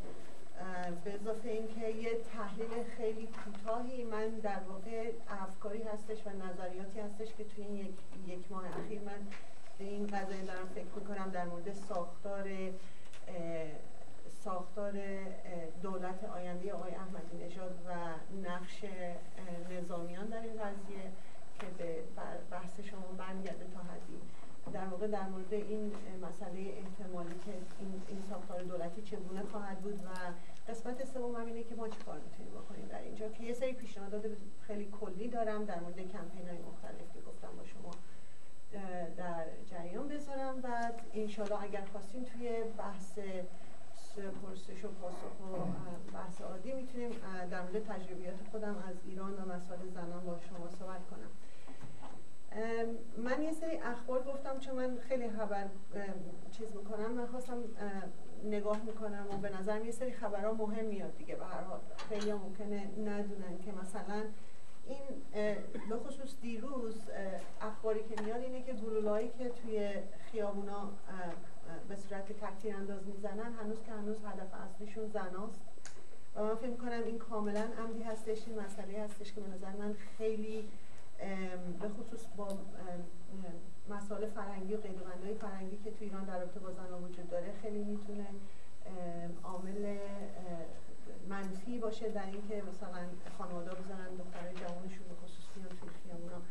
به اضافه اینکه یه تحلیل خیلی کوتاهی من در واقع افکاری هستش و نظریاتی هستش که توی این یک, یک ماه اخیر من به این قضیه دارم فکر می‌کنم در مورد ساختار ساختار دولت آینده آقای احمدی نژاد و نقش نظامیان در این قضیه که به بحث شما برمیگرده تا حدی. در واقع در مورد این مسئله احتمالی که این, این ساختار دولتی چگونه خواهد بود و قسمت سوم هم اینه که ما چیکار می‌تونیم بکنیم در اینجا که یه سری پیشنهادات خیلی کلی دارم در مورد کمپین های مختلف که گفتم با شما در جریان بذارم بعد انشالله اگر خواستیم توی بحث پرسش و پاسخ و بحث عادی می‌تونیم در مورد تجربیات خودم از ایران و مسائل زنان با شما صحبت کنم. من یه سری اخبار گفتم چون من خیلی خبر چیز می‌کنم من خواستم نگاه می‌کنم و به نظر یه سری خبرها مهم میاد دیگه. به هر حال خیلی ممکنه ندونن که مثلا این به خصوص دیروز اخباری که میاد اینه که گلولایی که توی خیابونا به صورت تکتیر انداز می‌زنن هنوز که هنوز هدف اصلیشون زناست. و من فکر کنم این کاملا عمدی هستش این مسئله هستش که به نظر من خیلی به خصوص با مسائل فرهنگی و قیدوبندهای فرهنگی که تو ایران در رابطه با زنان وجود داره خیلی می‌تونه عامل منفی باشه در اینکه مثلا خانواده بزنن دخترای جوانشون به خصوص بیان توی خیابونا.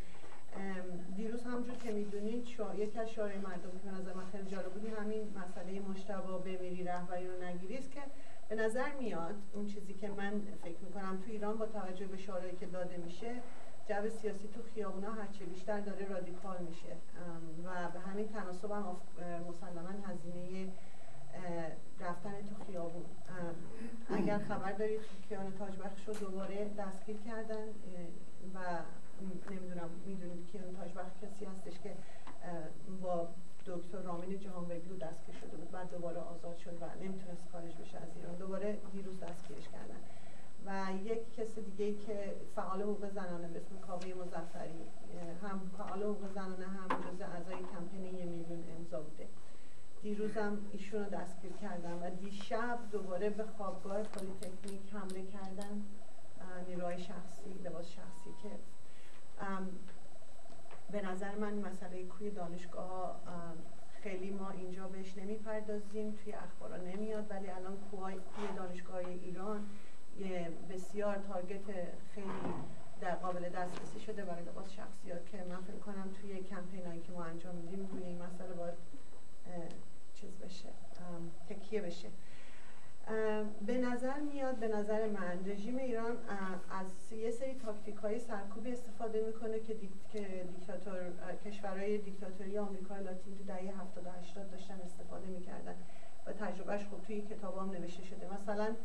دیروز همجور که می‌دونید شا... یکی از مردم که به نظر من خیلی جالب بودی همین مسئله مشتبا بمیری رهبری رو نگیری است که به نظر میاد اون چیزی که من فکر می‌کنم تو ایران با توجه به شعارهایی که داده میشه جو سیاسی تو خیابونا هرچه بیشتر داره رادیکال میشه. و به همین تناسب هم مسلما هزینه رفتن تو خیابون. اگر خبر دارید کیان تاجبخش رو دوباره دستگیر کردن و نمی‌دونم می‌دونید کیان تاجبخش کسی هستش که با دکتر رامین جهانبگلو دستگیر شده بود بعد دوباره آزاد شد و نمی‌تونست خارج بشه از ایران. دوباره دیروز دستگیرش کردن. و یک کس دیگه که فعال حقوق زنانه به اسم کاوه مظفری هم فعال حقوق زنانه هم جز اعضای کمپین یه میلیون امضا بوده. دیروزم ایشون رو دستگیر کردن و دیشب دوباره به خوابگاه پلیتکنیک حمله کردن نیروهای شخصی لباس شخصی که به نظر من مسئله کوی دانشگاه خیلی ما اینجا بهش نمی‌پردازیم توی اخبارا نمیاد ولی الان کوی دانشگاه ایران بسیار تارگت خیلی در قابل دسترسی شده برای لباس شخصیات که من فکر کنم توی کمپینایی که ما انجام میدیم روی این مسئله باید چیز بشه تکیه بشه. به نظر میاد به نظر من رژیم ایران از یه سری تاکتیک های سرکوبی استفاده می‌کنه که, که دیکتاتور کشورهای دیکتاتوری آمریکای لاتین تو دهه 70 و 80 داشتن استفاده می‌کردن و تجربهش خب توی کتاب هم نوشته شده. مثلا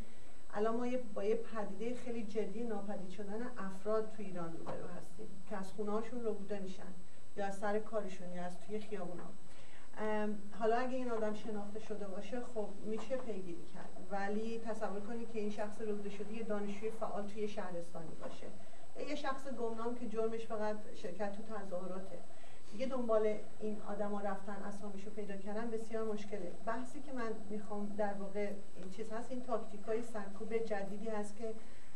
الان ما با یه پدیده خیلی جدی ناپدید شدن افراد تو ایران روبرو هستیم که از خونه هاشون رو بوده میشن یا از سر کارشون یا از توی خیابون ها حالا اگه این آدم شناخته شده باشه خب میشه پیگیری کرد. ولی تصور کنید که این شخص رو بوده شده یه دانشجوی فعال توی شهرستانی باشه. یه شخص گمنام که جرمش فقط شرکت تو تظاهراته. دیگه دنبال این آدما رفتن اسامیشو پیدا کردن بسیار مشکله. بحثی که من می‌خوام در واقع این چیز هست این تاکتیک های سرکوب جدیدی هست که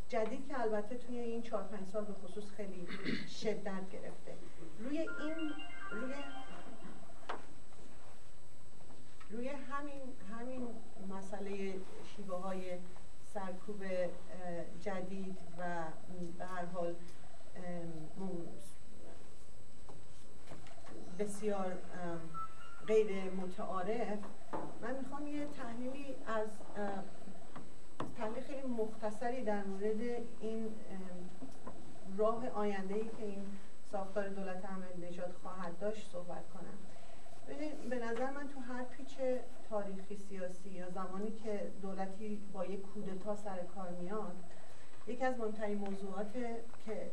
جدید که البته توی این چهار پنج سال به خصوص خیلی شدت گرفته. روی این روی روی همین همین مسئله شیوه های سرکوب جدید و به هر حال بسیار غیر متعارف. من می‌خوام یه تحلیلی از تحلیل خیلی مختصری در مورد این راه آینده ای که این ساختار دولت عمل نجات خواهد داشت صحبت کنم. ببینید به نظر من تو هر پیچ تاریخی سیاسی یا زمانی که دولتی با یک کودتا سر کار میاد یکی از مهمترین موضوعات که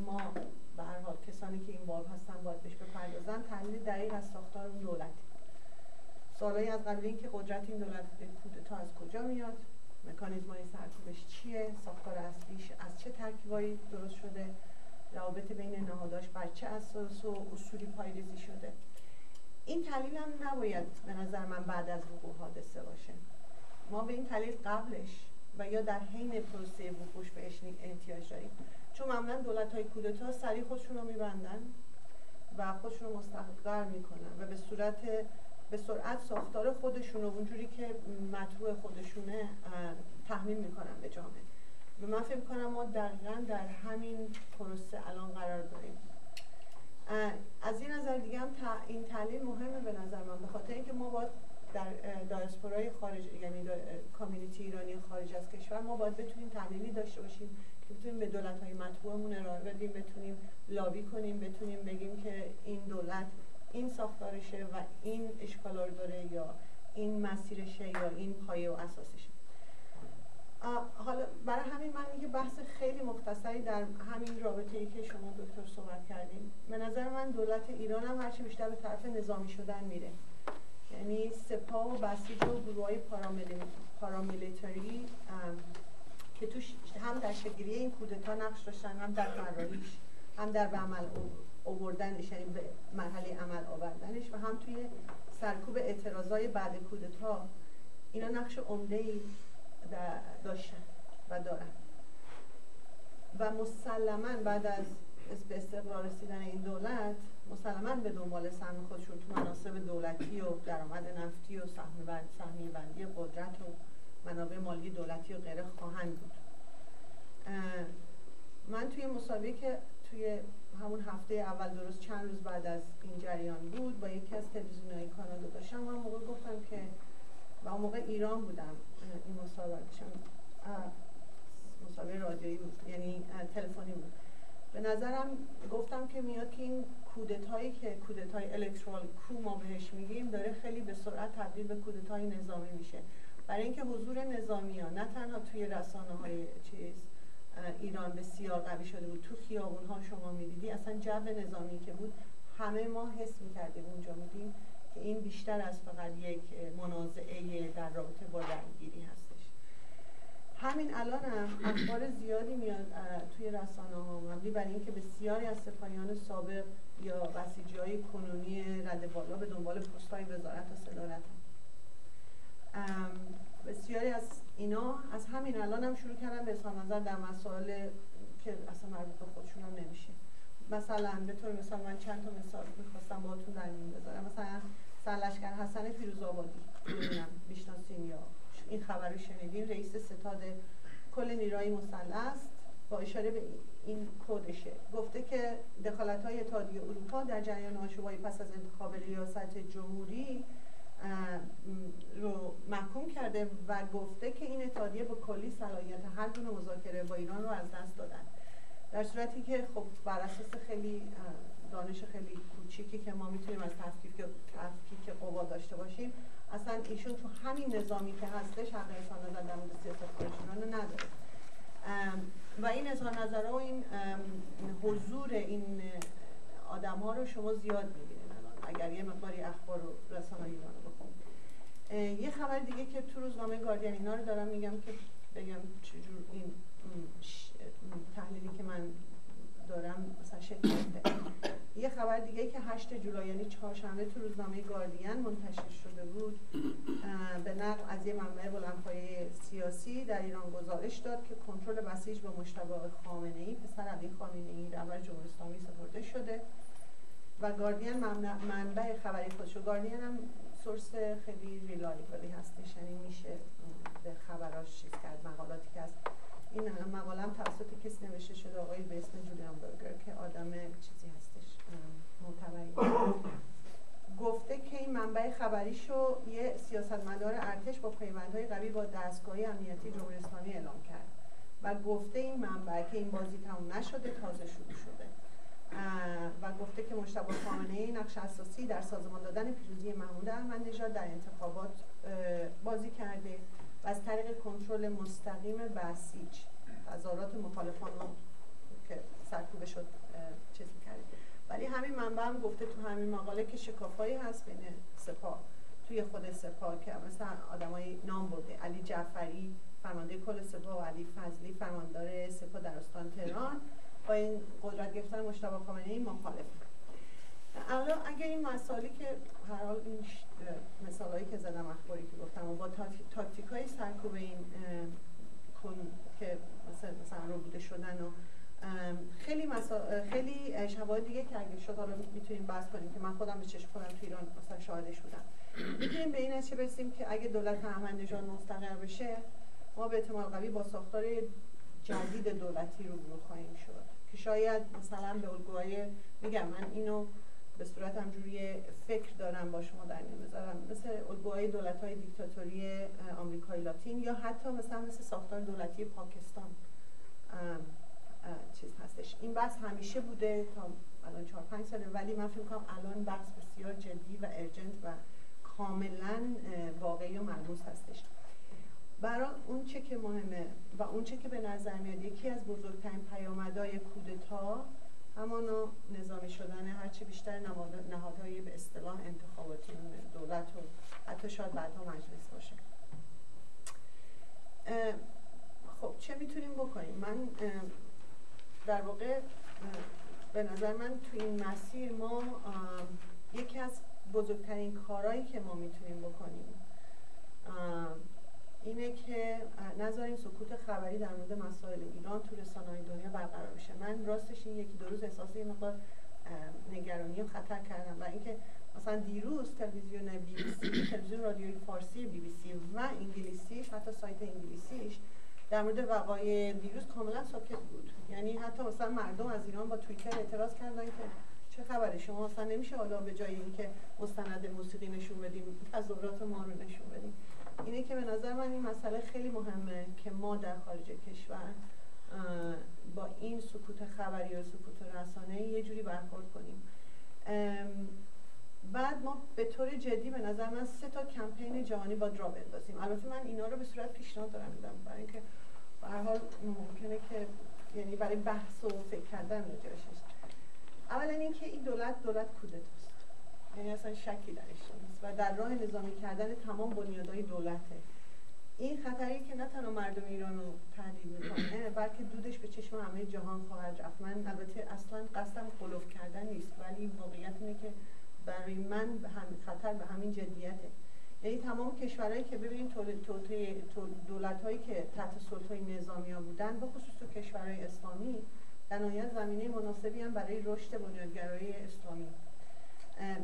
ما به هر حال کسانی که این باب هستن باید بهش بپردازن. تحلیل دقیق از ساختار اون دولت. سوالایی از قبل اینکه قدرت این دولت کودتا از کجا میاد؟ مکانیزمای سرکوبش چیه؟ ساختار اصلیش از چه ترکیبایی درست شده؟ روابط بین نهاداش بر چه اساس و اصولی پایریزی شده؟ این تحلیل هم نباید به نظر من بعد از وقوع حادثه باشه. ما به این تحلیل قبلش و یا در حین پروسه وقوعش بهش احتیاج داریم. چون معمولا دولت های کودتا سریع خودشون رو میبندن و خودشون رو مستقر می‌کنن و به صورت به سرعت ساختار خودشون رو اونجوری که مطروع خودشونه تحمیل می‌کنن به جامعه. و من فکر کنم ما دقیقا در همین پروسه الان قرار داریم. از این نظر دیگه هم این تحلیل مهمه به نظر من به خاطر اینکه ما باید در دایسپورای خارج یعنی کامیونیتی ایرانی خارج از کشور ما باید بتونیم تحلیلی داشته باشیم بتونیم به دولت های مطبوعمون ارائه بدیم بتونیم لابی کنیم بتونیم بگیم که این دولت این ساختارشه و این اشکالا رو داره یا این مسیرشه یا این پایه و اساسشه. حالا برای همین من یه بحث خیلی مختصری در همین رابطه ای که شما دکتر صحبت کردیم به نظر من دولت ایران هم هرچی بیشتر به طرف نظامی شدن میره. یعنی سپاه و بسیج و گروه های پارامیلیتری که توش هم در شکلی این کودتا نقش داشتن هم در طراحیش هم در به عمل آوردنش یعنی به مرحله عمل آوردنش و هم توی سرکوب اعتراضای بعد کودتا اینا نقش عمده ای داشتن و دارن. و مسلما بعد از به استقرار رسیدن این دولت مسلما به دنبال سهم خودشون تو مناسب دولتی و درآمد نفتی و سهمی بندی قدرت و منابع مالی دولتی و غیره خواهند بود. من توی مسابقه که توی همون هفته اول درست چند روز بعد از این جریان بود با یکی از های کانادا داشتم. و موقع گفتم که و اون موقع ایران بودم این مسابقه مسابقه رادیویی بود یعنی تلفنی بود. به نظرم گفتم که میاد که این کودتایی که کودتای الکترال کو ما بهش میگیم داره خیلی به سرعت تبدیل به کودتای نظامی میشه. برای اینکه حضور نظامی نه تنها توی رسانه های چیز ایران بسیار قوی شده بود تو خیابون ها شما می‌دیدی اصلا جو نظامی که بود همه ما حس می‌کردیم اونجا میدیم که این بیشتر از فقط یک منازعه در رابطه با درگیری هستش. همین الان هم اخبار زیادی میاد توی رسانه ها مبنی برای اینکه بسیاری از سپاهیان سابق یا بسیجی های کنونی رد بالا به دنبال پست های وزارت و صدارت بسیاری از اینا از همین الان هم شروع کردن به اظهار نظر در مسائل که اصلا مربوط به خودشون هم نمیشه. مثلا به طور مثال من چند تا مثال می‌خواستم باهاتون در میون بذارم. مثلا سرلشکر حسن فیروز آبادی می‌شناسین یا این خبر رو شنیدین؟ رئیس ستاد کل نیروی مسلح با اشاره به این کودشه. گفته که دخالت های اتحادیه اروپا در جریان آشوبایی پس از انتخاب ریاست جمهوری رو محکوم کرده و گفته که این اتحادیه با کلی صلاحیت هر گونه مذاکره با ایران رو از دست دادن. در صورتی که خب بر اساس خیلی دانش خیلی کوچیکی که ما می‌تونیم از تفکیک تفکیک قوا داشته باشیم اصلا ایشون تو همین نظامی که هستش حق اظهار نظر در مورد سیاست خارجی رو نداره. و این اظهار نظر و این حضور این آدم ها رو شما زیاد می‌بینید. اگر یه مقداری اخبار و رسانه ایران رو یه خبر دیگه که تو روزنامه گاردین اینا رو دارم میگم که بگم چجور این تحلیلی که من دارم مثلا شکل یه خبر دیگه که 8 جولای یعنی چهارشنبه تو روزنامه گاردین منتشر شده بود به نقل از یه منبع بلندپایه سیاسی در ایران گزارش داد که کنترل بسیج به مشتبه خامنه ای پسر علی خامنه ای رهبر جمهوری اسلامی سپرده شده. و گاردین منبع خبری خودش گاردین هم سورس خیلی ریلایبلی هستش یعنی میشه به خبراش چیز کرد مقالاتی که هست این مقاله هم توسط کسی نوشته شده آقای به اسم جولیان برگر که آدم چیزی هستش معتبری گفته که این منبع خبریشو یه سیاستمدار ارتش با پیوندهای قوی با دستگاه امنیتی جمهوری اسلامی اعلام کرد و گفته این منبع که این بازی تموم نشده تازه شروع شده. و گفته که مشتبه خامنه نقش اساسی در سازمان دادن پیروزی محمود احمد نژاد در انتخابات بازی کرده و از طریق کنترل مستقیم بسیج تظاهرات مخالفان رو که سرکوبه شد چیز کرده ولی همین منبع هم گفته تو همین مقاله که شکافایی هست بین سپاه توی خود سپاه که مثلا آدمای نام برده. علی جعفری فرمانده کل سپاه و علی فضلی فرماندار سپاه در استان تهران. با این قدرت گرفتن مشتبه خامنه ای مخالف. الان اگر این مسائلی که هر حال این مثالهایی که زدم اخباری که گفتم و با تاکتیک های سرکوب این کن که مثلا, رو بوده شدن و خیلی مسا... خیلی شواهد دیگه که اگه شد حالا می‌تونیم بحث کنیم که من خودم به چشم خودم تو ایران مثلا شاهدش بودم می‌تونیم به این نتیجه برسیم که اگه دولت احمد نژاد مستقر بشه ما به احتمال قوی با ساختار جدید دولتی رو برو خواهیم شد. که شاید مثلا به الگوهای میگم من اینو به صورت همجوری فکر دارم با شما در میون بذارم. مثل الگوهای دولت های دیکتاتوری آمریکای لاتین یا حتی مثلا مثل ساختار دولتی پاکستان. چیز هستش. این بحث همیشه بوده تا الان چهار پنج ساله ولی من فکر کنم الان بحث بسیار جدی و ارجنت و کاملا واقعی و ملموس هستش. برای اون چه که مهمه و اون چه که به نظر میاد یکی از بزرگترین پیامدهای کودتا همانا نظامی شدن هرچی بیشتر نهادهای به اصطلاح انتخاباتی دولت و حتی شاید بعدها مجلس باشه. خب چه می‌تونیم بکنیم؟ من در واقع به نظر من تو این مسیر ما یکی از بزرگترین کارهایی که ما می‌تونیم بکنیم اینه که نذاریم سکوت خبری در مورد مسائل ایران تو رسانه‌های دنیا برقرار بشه. من راستش این یکی دو روز احساس یه مقدار نگرانی و خطر کردم و اینکه مثلا دیروز تلویزیون بی بی سی تلویزیون رادیوی فارسی بی بی سی و انگلیسیش حتی سایت انگلیسیش در مورد وقایع دیروز کاملا ساکت بود. یعنی حتی مثلا مردم از ایران با توییتر اعتراض کردن که چه خبره؟ شما اصلا نمیشه حالا به جای اینکه مستند موسیقی نشون بدیم تظاهرات ما رو نشون بدیم. اینه که به نظر من این مسئله خیلی مهمه که ما در خارج کشور با این سکوت خبری و سکوت رسانه یه جوری برخورد کنیم. بعد ما به طور جدی به نظر من سه تا کمپین جهانی با درا بندازیم. البته من اینا رو به صورت پیشنهاد دارم میدم. برای اینکه به حال ممکنه که یعنی برای بحث و فکر کردن راجعش اولا اینکه این دولت دولت کودتاست. یعنی اصلا شکی درش نیست و در راه نظامی کردن تمام بنیادهای دولته. این خطری که نه تنها مردم ایران رو تهدید می‌کنه بلکه دودش به چشم همه جهان خواهد رفت. من البته اصلا قصدم خلوف کردن نیست ولی واقعیت اینه که برای من به همین خطر به همین جدیته. یعنی تمام کشورهایی که ببینید دولت هایی که تحت سلطه نظامی ها بودن به خصوص تو کشورهای اسلامی در نهایت زمینه مناسبی هم برای رشد بنیادگرایی اسلامی.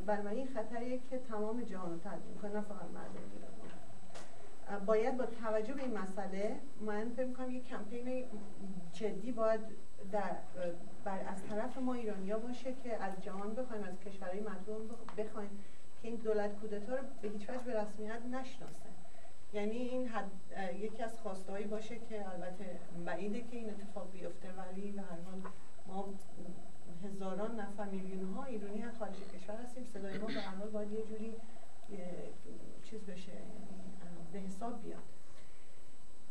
بنابراین این خطریه که تمام جهان رو تهدید می‌کنه نه فقط مردم ایران باید با توجه به این مسئله من فکر می‌کنم یک کمپین جدی باید در بر از طرف ما ایرانیا باشه که از جهان بخوایم از کشورهای مطلوب بخوایم که این دولت کودتا رو به هیچ وجه به رسمیت نشناسه. یعنی این حد یکی از خواستهایی باشه که البته بعیده که این اتفاق بیفته ولی به هر حال ما هزاران نفر میلیون ها ایرانی از خارج کشور هستیم. صدای ما به هر باید یه جوری چیز بشه یعنی به حساب بیاد.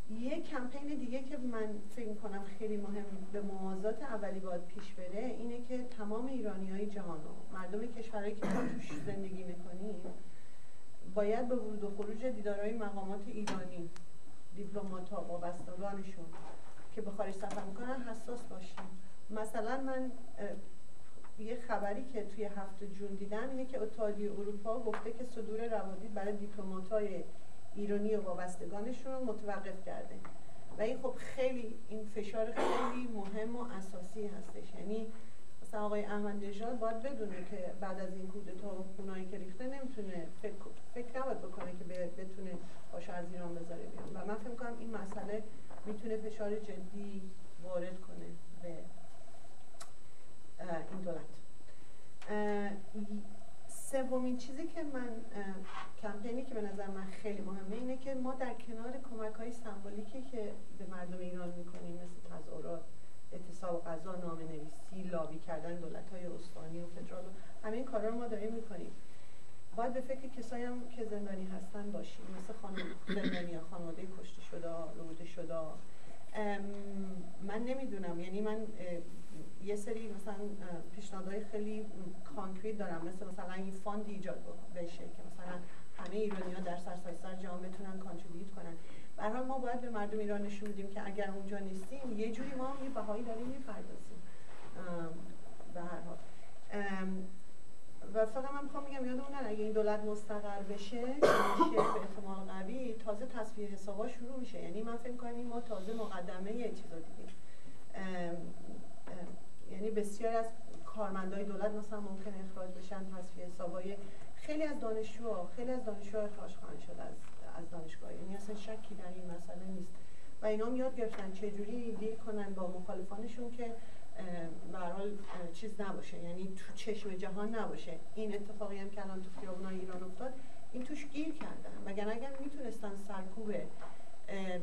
یه کمپین دیگه که من فکر کنم خیلی مهم به موازات اولی باید پیش بره اینه که تمام ایرانی های جهان و مردم کشورهایی که توش زندگی می‌کنیم باید به ورود و خروج دیدارهای مقامات ایرانی دیپلمات ها وابستگانشون که به خارج سفر می‌کنن حساس باشیم. مثلا من یه خبری که توی هفته جون دیدم اینه که اتحادیه اروپا گفته که صدور روادید برای دیپلمات های ایرانی و وابستگانشون رو متوقف کرده. و این خب خیلی این فشار خیلی مهم و اساسی هستش. یعنی مثلا آقای احمد نژاد باید بدونه که بعد از این کودتا و خونایی که ریخته نمی‌تونه فکر, فکر نباید بکنه که بتونه باشه از ایران بذاره بیان و من فکر کنم این مسئله می‌تونه فشار جدی وارد کنه به این دولت سومین چیزی که من کمپینی که به نظر من خیلی مهمه اینه که ما در کنار کمک های سمبولیکی که به مردم ایران می‌کنیم مثل تظاهرات اعتصاب غذا نامه نویسی لابی کردن دولت های استانی و فدرال همه این کارا رو ما داریم می‌کنیم. باید به فکر کسایی هم که زندانی هستن باشیم مثل خانم زندانی خانواده کشته شده ربوده شده. من نمی‌دونم. یعنی من یه سری مثلا پیشنهادهای خیلی concrete دارم. مثل مثلا این fund ایجاد بشه که مثلا همه ایرانی ها در سرتاسر جهان بتونن contribute کنن. به ما باید به مردم ایران نشون بدیم که اگر اونجا نیستیم یه جوری ما هم یه بهایی داریم می‌پردازیم. به هر حال. و فقط من می‌خوام میگم یادمون اگه این دولت مستقر بشه میشه به احتمال قوی تازه تصفیه حسابا شروع میشه. یعنی من فکر کنم ما تازه مقدمه یه چیزا دیدیم یعنی بسیار از کارمندای دولت مثلا ممکن اخراج بشن تصفیه حسابای خیلی از دانشجوها خیلی از دانشجوها اخراج خواهند شد از از دانشگاه. یعنی اصلا شکی در این مسئله نیست. و اینا هم یاد گرفتن چجوری deal کنن با مخالفانشون که برحال چیز نباشه. یعنی تو چشم جهان نباشه. این اتفاقی هم که الان تو خیابونای ایران افتاد این توش گیر کردن. مگر اگر می‌تونستن سرکوب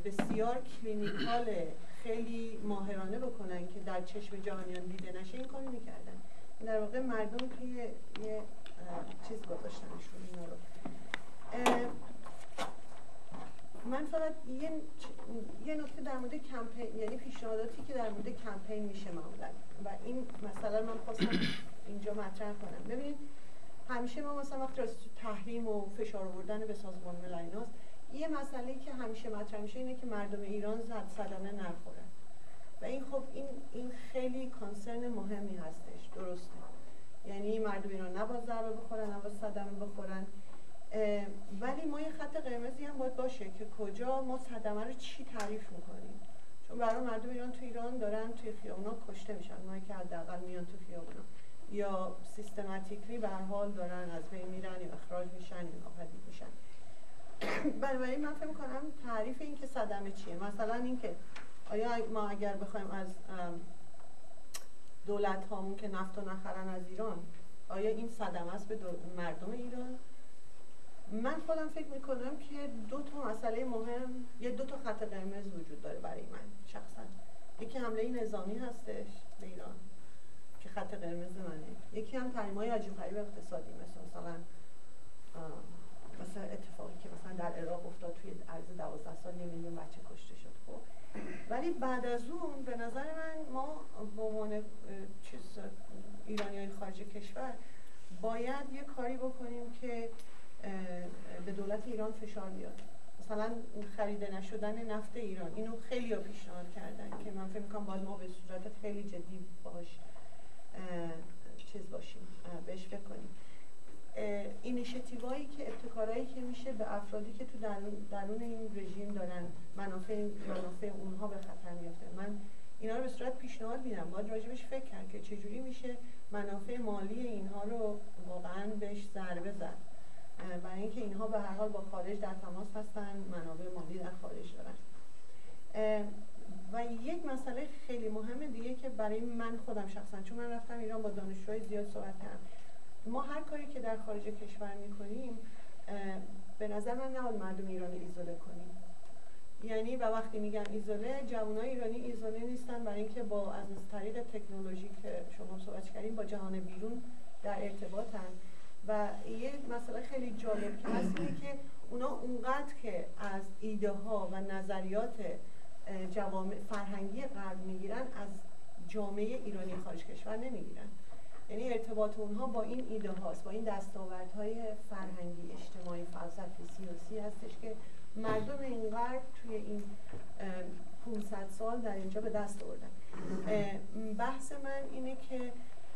بسیار clinical خیلی ماهرانه بکنن که در چشم جهانیان دیده نشه این کاری می‌کردن. در واقع مردم توی یه چیز گذاشتنشون اینا رو. فقط یه, یه نکته در مورد کمپین یعنی پیشنهاداتی که در مورد کمپین میشه معمولا. و این مثلا من خواستم اینجا مطرح کنم. ببینید همیشه ما مثلا وقتی تحریم و فشار آوردن به سازمان ملل یه مسئله که همیشه مطرح میشه اینه که مردم ایران زد صدمه نخورن. و این خب این این خیلی کانسرن مهمی هستش. درسته. یعنی مردم ایران نباید ضربه بخورن نباید صدمه بخورن. ولی ما یه خط قرمزی هم باید باشه که کجا ما صدمه رو چی تعریف می‌کنیم. چون برای مردم ایران تو ایران دارن توی خیابونا کشته میشن. اونایی که حداقل میان تو خیابونا. یا سیستماتیکلی به حال دارن از بین میرن یا اخراج میشن یا ناپدید میشن. بنابراین من فکر می‌کنم تعریف این که صدمه چیه. مثلا اینکه آیا ما اگر بخوایم از دولت هامون که نفت و نخرن از ایران آیا این صدمه است به مردم ایران؟ من خودم فکر می‌کنم که دو تا مسئله مهم یه دو تا خط قرمز وجود داره برای من شخصا. یکی حمله نظامی هستش به ایران که خط قرمز منه. یکی هم تحریم های عجیب غریب اقتصادی مثل مثلا مثلا اتفاقی که مثلا در عراق افتاد توی عرض 12 سال یه میلیون بچه کشته شد خب. ولی بعد از اون به نظر من ما به عنوان چیز ایرانی های خارج کشور باید یه کاری بکنیم که به دولت ایران فشار بیاد. مثلا خریده نشدن نفت ایران. اینو خیلی ها پیشنهاد کردن که من فکر می‌کنم باید ما به صورت خیلی جدی باش چیز باشیم. بهش فکر کنیم. اینیشیتیوهایی که ابتکارهایی که میشه به افرادی که تو درون, درون این رژیم دارن منافع منافع اونها به خطر میافته. من اینا رو به صورت پیشنهاد میدم. باید راجبش فکر کرد که چجوری میشه منافع مالی اینها رو واقعا بهش ضربه زد. برای اینکه اینها به هر حال با خارج در تماس هستن منابع مالی در خارج دارن. و یک مسئله خیلی مهمه دیگه که برای من خودم شخصا چون من رفتم ایران با دانشجوهای زیاد صحبت کردم. ما هر کاری که در خارج کشور می‌کنیم به نظر من نباید مردم ایران ایزوله کنیم. یعنی و وقتی میگن ایزوله جوانای ایرانی ایزوله نیستن برای اینکه با از طریق تکنولوژی که شما صحبت کردیم با جهان بیرون در ارتباطن. و یه مسئله خیلی جالب که هست که اونا اونقدر که از ایده ها و نظریات جوامع فرهنگی غرب می‌گیرن از جامعه ایرانی خارج کشور نمی‌گیرن. یعنی ارتباط اونها با این ایده هاست با این دستاوردهای فرهنگی اجتماعی فلسفی سیاسی هستش که مردم اینقدر توی این 500 سال در اینجا به دست آوردن. بحث من اینه که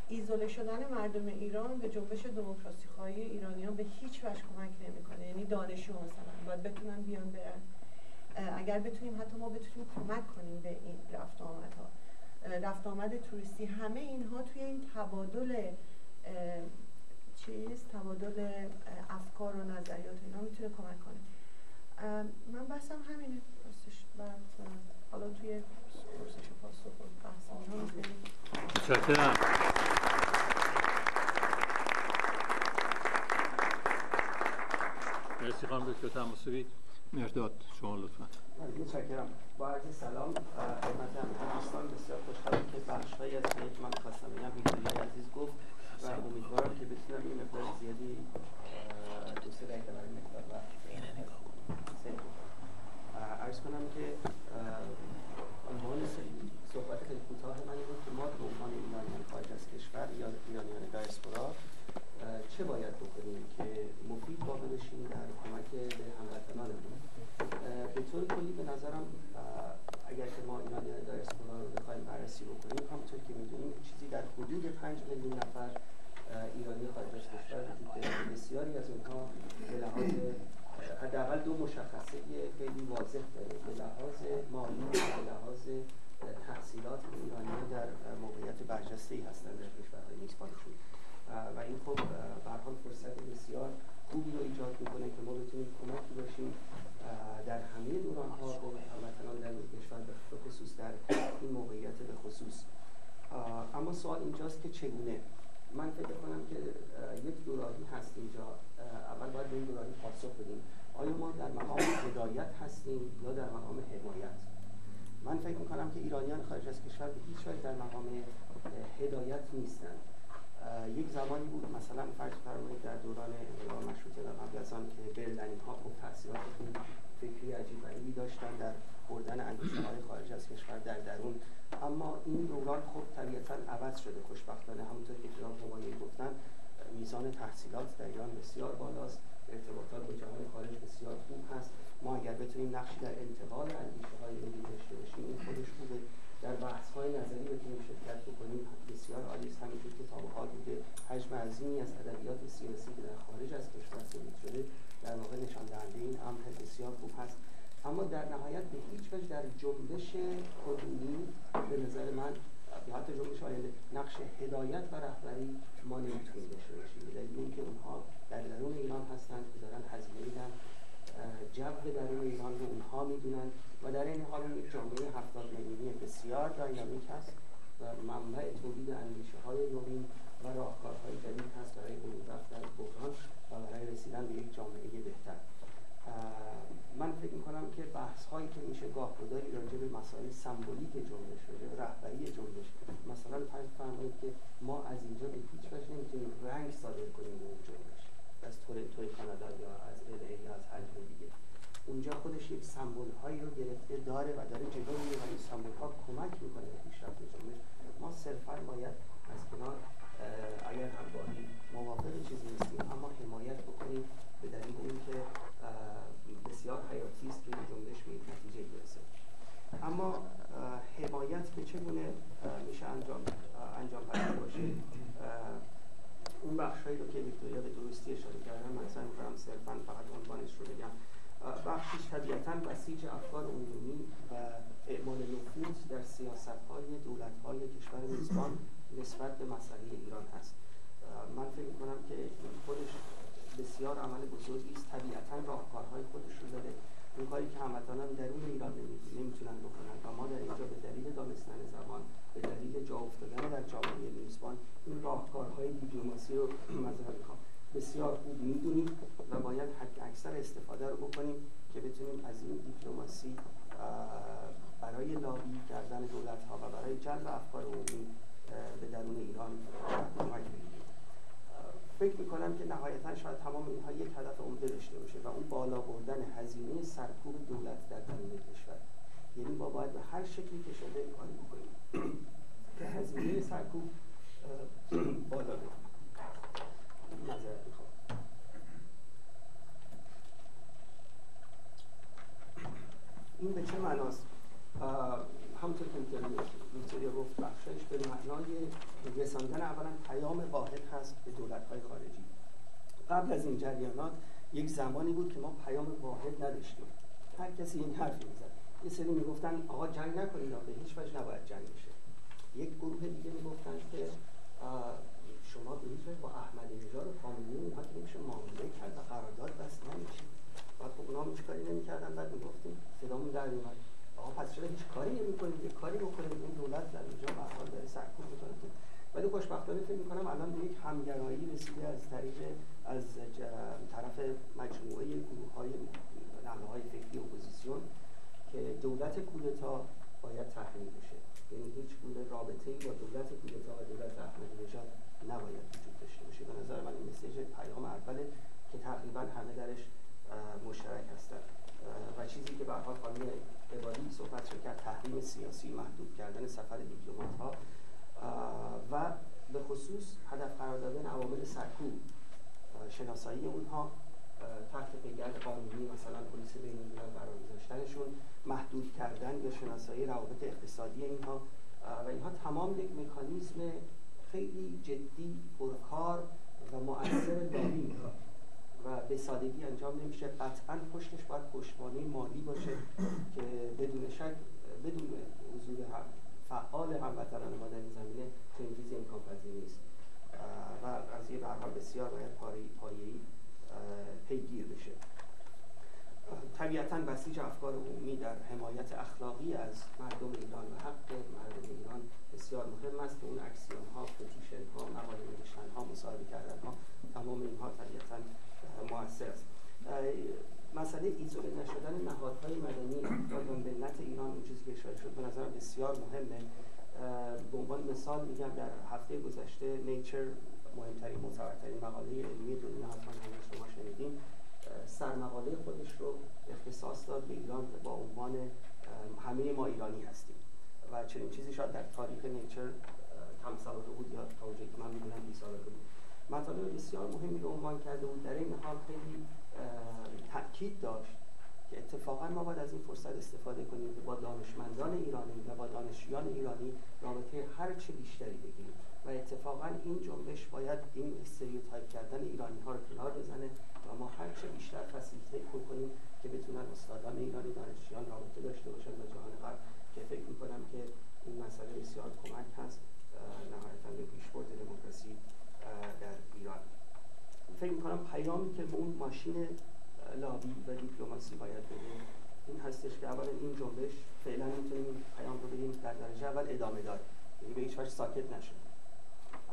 ایزوله شدن مردم ایران به جنبش دموکراسی خواهی ایرانیان به هیچ وجه کمک نمی‌کنه. یعنی دانشجو مثلا باید بتونن بیان برن. اگر بتونیم حتی ما بتونیم کمک کنیم به این رفت آمدها. رفت آمد توریستی همه اینها توی این تبادل چیز تبادل افکار و نظریات اینا می‌تونه کمک کنه. من بحثم همینه. راستش حالا توی متشکرم. مرسی خانم دکتر تماسبی مرداد شما لطفا. متشکرم. با عرض سلام خدمت دوستان. بسیار خوشحالم که بخشهایی از که من خواستم بگم ویکتوریا عزیز گفت و امیدوارم که بتونم این مقدار زیادی دو سه دقیقه برای مقدار وقت عرض کنم که عنوان صحبت خیلی کوتاه من بود که ما به عنوان ایرانیان خارج از کشور یا ایرانیان دایسپورا چه باید بکنیم که مفید واقع بشیم در کمک به هموطنانمون؟ به طور کلی به نظرم اگر که ما ایرانیان دایسپورا رو بخوایم بررسی بکنیم همونطور که می‌دونیم چیزی در حدود 5 میلیون نفر ایرانی خارج از کشور وجود بسیاری از اونها به لحاظ حداقل دو مشخصه خیلی واضح داره. به لحاظ مالی تحصیلات ایرانیان در موقعیت برجسته ای هستند در کشورهای نیکبانشون و این خب به حال فرصت بسیار خوبی رو ایجاد می‌کنه که ما بتونیم کمکی باشیم در همه دوران ها به هموطنان در کشور به خصوص در این موقعیت به خصوص. اما سوال اینجاست که چگونه؟ من فکر کنم که یک دوراهی هست اینجا. اول باید به این دوراهی پاسخ بدیم. آیا ما در مقام هدایت هستیم یا در مقام من فکر می‌کنم که ایرانیان خارج از کشور به هیچ وجه در مقام هدایت نیستند یک زمانی بود مثلا فرض فرمایید در دوران انقلاب مشروطه و قبل از آن که برلنی ها خب تاثیرات فکری عجیب غریبی داشتن در بردن اندیشه های خارج از کشور در درون. اما این دوران خب طبیعتا عوض شده خوشبختانه. همونطور که جناب همایونی گفتن میزان تحصیلات در ایران بسیار بالاست. ارتباطات با جهان خارج بسیار خوب هست. ما اگر بتونیم نقشی در انتقال اندیشه های ملی داشته باشیم این خودش خوبه در بحث های نظری بتونیم شرکت بکنیم بسیار عالی است همینطور که تا بوده حجم عظیمی از ادبیات سیاسی که در خارج از کشور تولید شده در واقع نشان دهنده این امر بسیار خوب هست اما در نهایت به هیچ وجه در جنبش کنونی به نظر من یا حتی جنبش آینده نقش هدایت و رهبری ما نمی‌تونیم داشته باشیم. به دلیل اینکه اونها در درون ایران هستند که دارن هزینه میدن جو درون ایران رو اونها می‌دونن و در این حال یک جامعه هفتاد میلیونی بسیار داینامیک هست و منبع تولید اندیشه های نوین و راهکارهای جدید هست برای عبور در بحران و برای رسیدن به یک جامعه بهتر. من فکر می‌کنم که بحث هایی که میشه گاه گداری راجع به مسائل سمبولیک جنبش راجع رهبری جنبش مثلا فرض فرمایید که ما از اینجا به هیچ وجه نمی‌تونیم رنگ صادر کنیم به اون جنبش. از تورنتوی کانادا یا از ال یا از هر دیگه. اونجا خودش یک سمبل هایی رو گرفته داره و داره جلو میره و این سمبول ها کمک می‌کنه به پیشرفت جنبش. ما صرفا باید از کنار اگر هم با موافق چیزی نیستیم اما حمایت بکنیم به دلیل اینکه بسیار حیاتی است که این جنبش به نتیجه برسه اما حمایت به چگونه میشه انجام انجام پذیر باشه؟ اون بخشهایی رو که ویکتوریا به درستی اشاره کردن من سعی می‌کنم صرفا فقط عنوانش رو بگم. بخشیش طبیعتا بسیج افکار عمومی و اعمال نفوذ در سیاست های دولت های کشور میزبان نسبت به مسئله ایران هست. من فکر می‌کنم که خودش بسیار عمل بزرگی است. طبیعتا راهکارهای خودش رو داره اون کاری که هموطنان درون ایران نمی‌تونن بکنن و ما در اینجا به دلیل دانستن زبان به دلیل جا افتادن در جامعه میزبان این راهکارهای دیپلماسی رو بسیار خوب می‌دونیم و باید حد اکثر استفاده رو بکنیم که بتونیم از این دیپلماسی برای لابی کردن دولت ها و برای جلب افکار عمومی به درون ایران کمک بگیریم. فکر می‌کنم که نهایتا شاید تمام اینها یک هدف عمده داشته باشه و اون بالا بردن هزینه سرکوب دولت در درون کشور. یعنی ما باید به هر شکلی که شده کاری بکنیم. که هزینه سرکوب بالا بره نظرت می‌خوام این به چه معناست. همونطور که ویکتوریا گفت بخشش به معنای رساندن اولا پیام واحد هست به دولت های خارجی. قبل از این جریانات یک زمانی بود که ما پیام واحد نداشتیم. هر کسی این حرف می‌زد. یه سری می‌گفتن آقا جنگ نکنید به هیچ وجه نباید جنگ بشه. یک گروه دیگه می‌گفتن که شما به هیچ وجه با احمدی نژاد و خامنه‌ای اونها که معامله کرد و قرارداد بس نمیشه بعد خب اونها هیچ کاری نمی‌کردن؟ بعد می‌گفتیم صدامون در میومد آقا پس چرا هیچ کاری نمی‌کنید؟ یه کاری بکنید. این دولت در اینجا به حال داره سرکوب می‌کنه. ولی خوشبختانه فکر می‌کنم الان به یک همگرایی رسیده از طریق از طرف مجموعه گروه های نحله های فکری اپوزیسیون که دولت کودتا باید تحریم بشه. یعنی هیچ گونه رابطه با دولت کودتا و دولت احمدی نژاد نباید وجود داشته باشه. به نظر من این message پیام اوله که تقریبا همه درش مشترک هستن. و چیزی که به حال خانم عبادی صحبت رو کرد تحریم سیاسی محدود کردن سفر دیپلمات ها و به خصوص هدف قرار دادن عوامل سرکوب شناسایی اونها تحت پیگرد قانونی مثلا پلیس بین الملل قرار گذاشتنشون محدود کردن یا شناسایی روابط اقتصادی اینها و اینها تمام یک مکانیزم خیلی جدی پرکار و مؤثر می‌خواد و به سادگی انجام نمیشه. قطعا پشتش باید پشتوانه مالی باشه که بدون شک بدون حضور هم فعال هموطنان ما در این زمینه چنین امکان پذیر نیست. و قضیه به حال بسیار باید پایه‌ای پیگیر بشه. طبیعتا بسیج افکار عمومی در حمایت اخلاقی از مردم ایران و حق مردم ایران بسیار مهم است. که اون اکسیون ها، پتیشن ها، مقاله نوشتن ها، مصاحبه کردن ها تمام اینها طبیعتا مسئله ایزوله نشدن نهادهای مدنی یا ملت ایران اون چیزی که اشاره شد به نظرم بسیار مهمه. به عنوان مثال میگم در هفته گذشته نیچر مهمترین معتبرترین مقاله علمی دنیا حتما همه شما شنیدیم سرمقاله خودش رو اختصاص داد به ایران با عنوان همه ما ایرانی هستیم. و چنین چیزی شاید در تاریخ نیچر سابقه بود یا تا که من می‌دونم 20 سابقه بود. مطالب بسیار مهمی رو عنوان کرده بود. در این حال خیلی تاکید داشت که اتفاقا ما باید از این فرصت استفاده کنیم که با دانشمندان ایرانی و با دانشجویان ایرانی رابطه هر چه بیشتری بگیریم. و اتفاقا این جنبش باید این stereotype کردن ایرانی ها رو کنار بزنه و ما هر چه بیشتر facilitate کنیم که بتونن استادان ایرانی دانشجویان رابطه داشته باشن با جهان غرب که فکر می‌کنم که این مسئله بسیار کمک هست نهایتا به پیشبرد فکر می‌کنم پیامی که به اون ماشین لابی و دیپلماسی باید بده. این هستش که اولا این جنبش فعلا می‌تونیم پیام رو بدیم در درجه اول ادامه داره. یعنی به هیچ ساکت نشه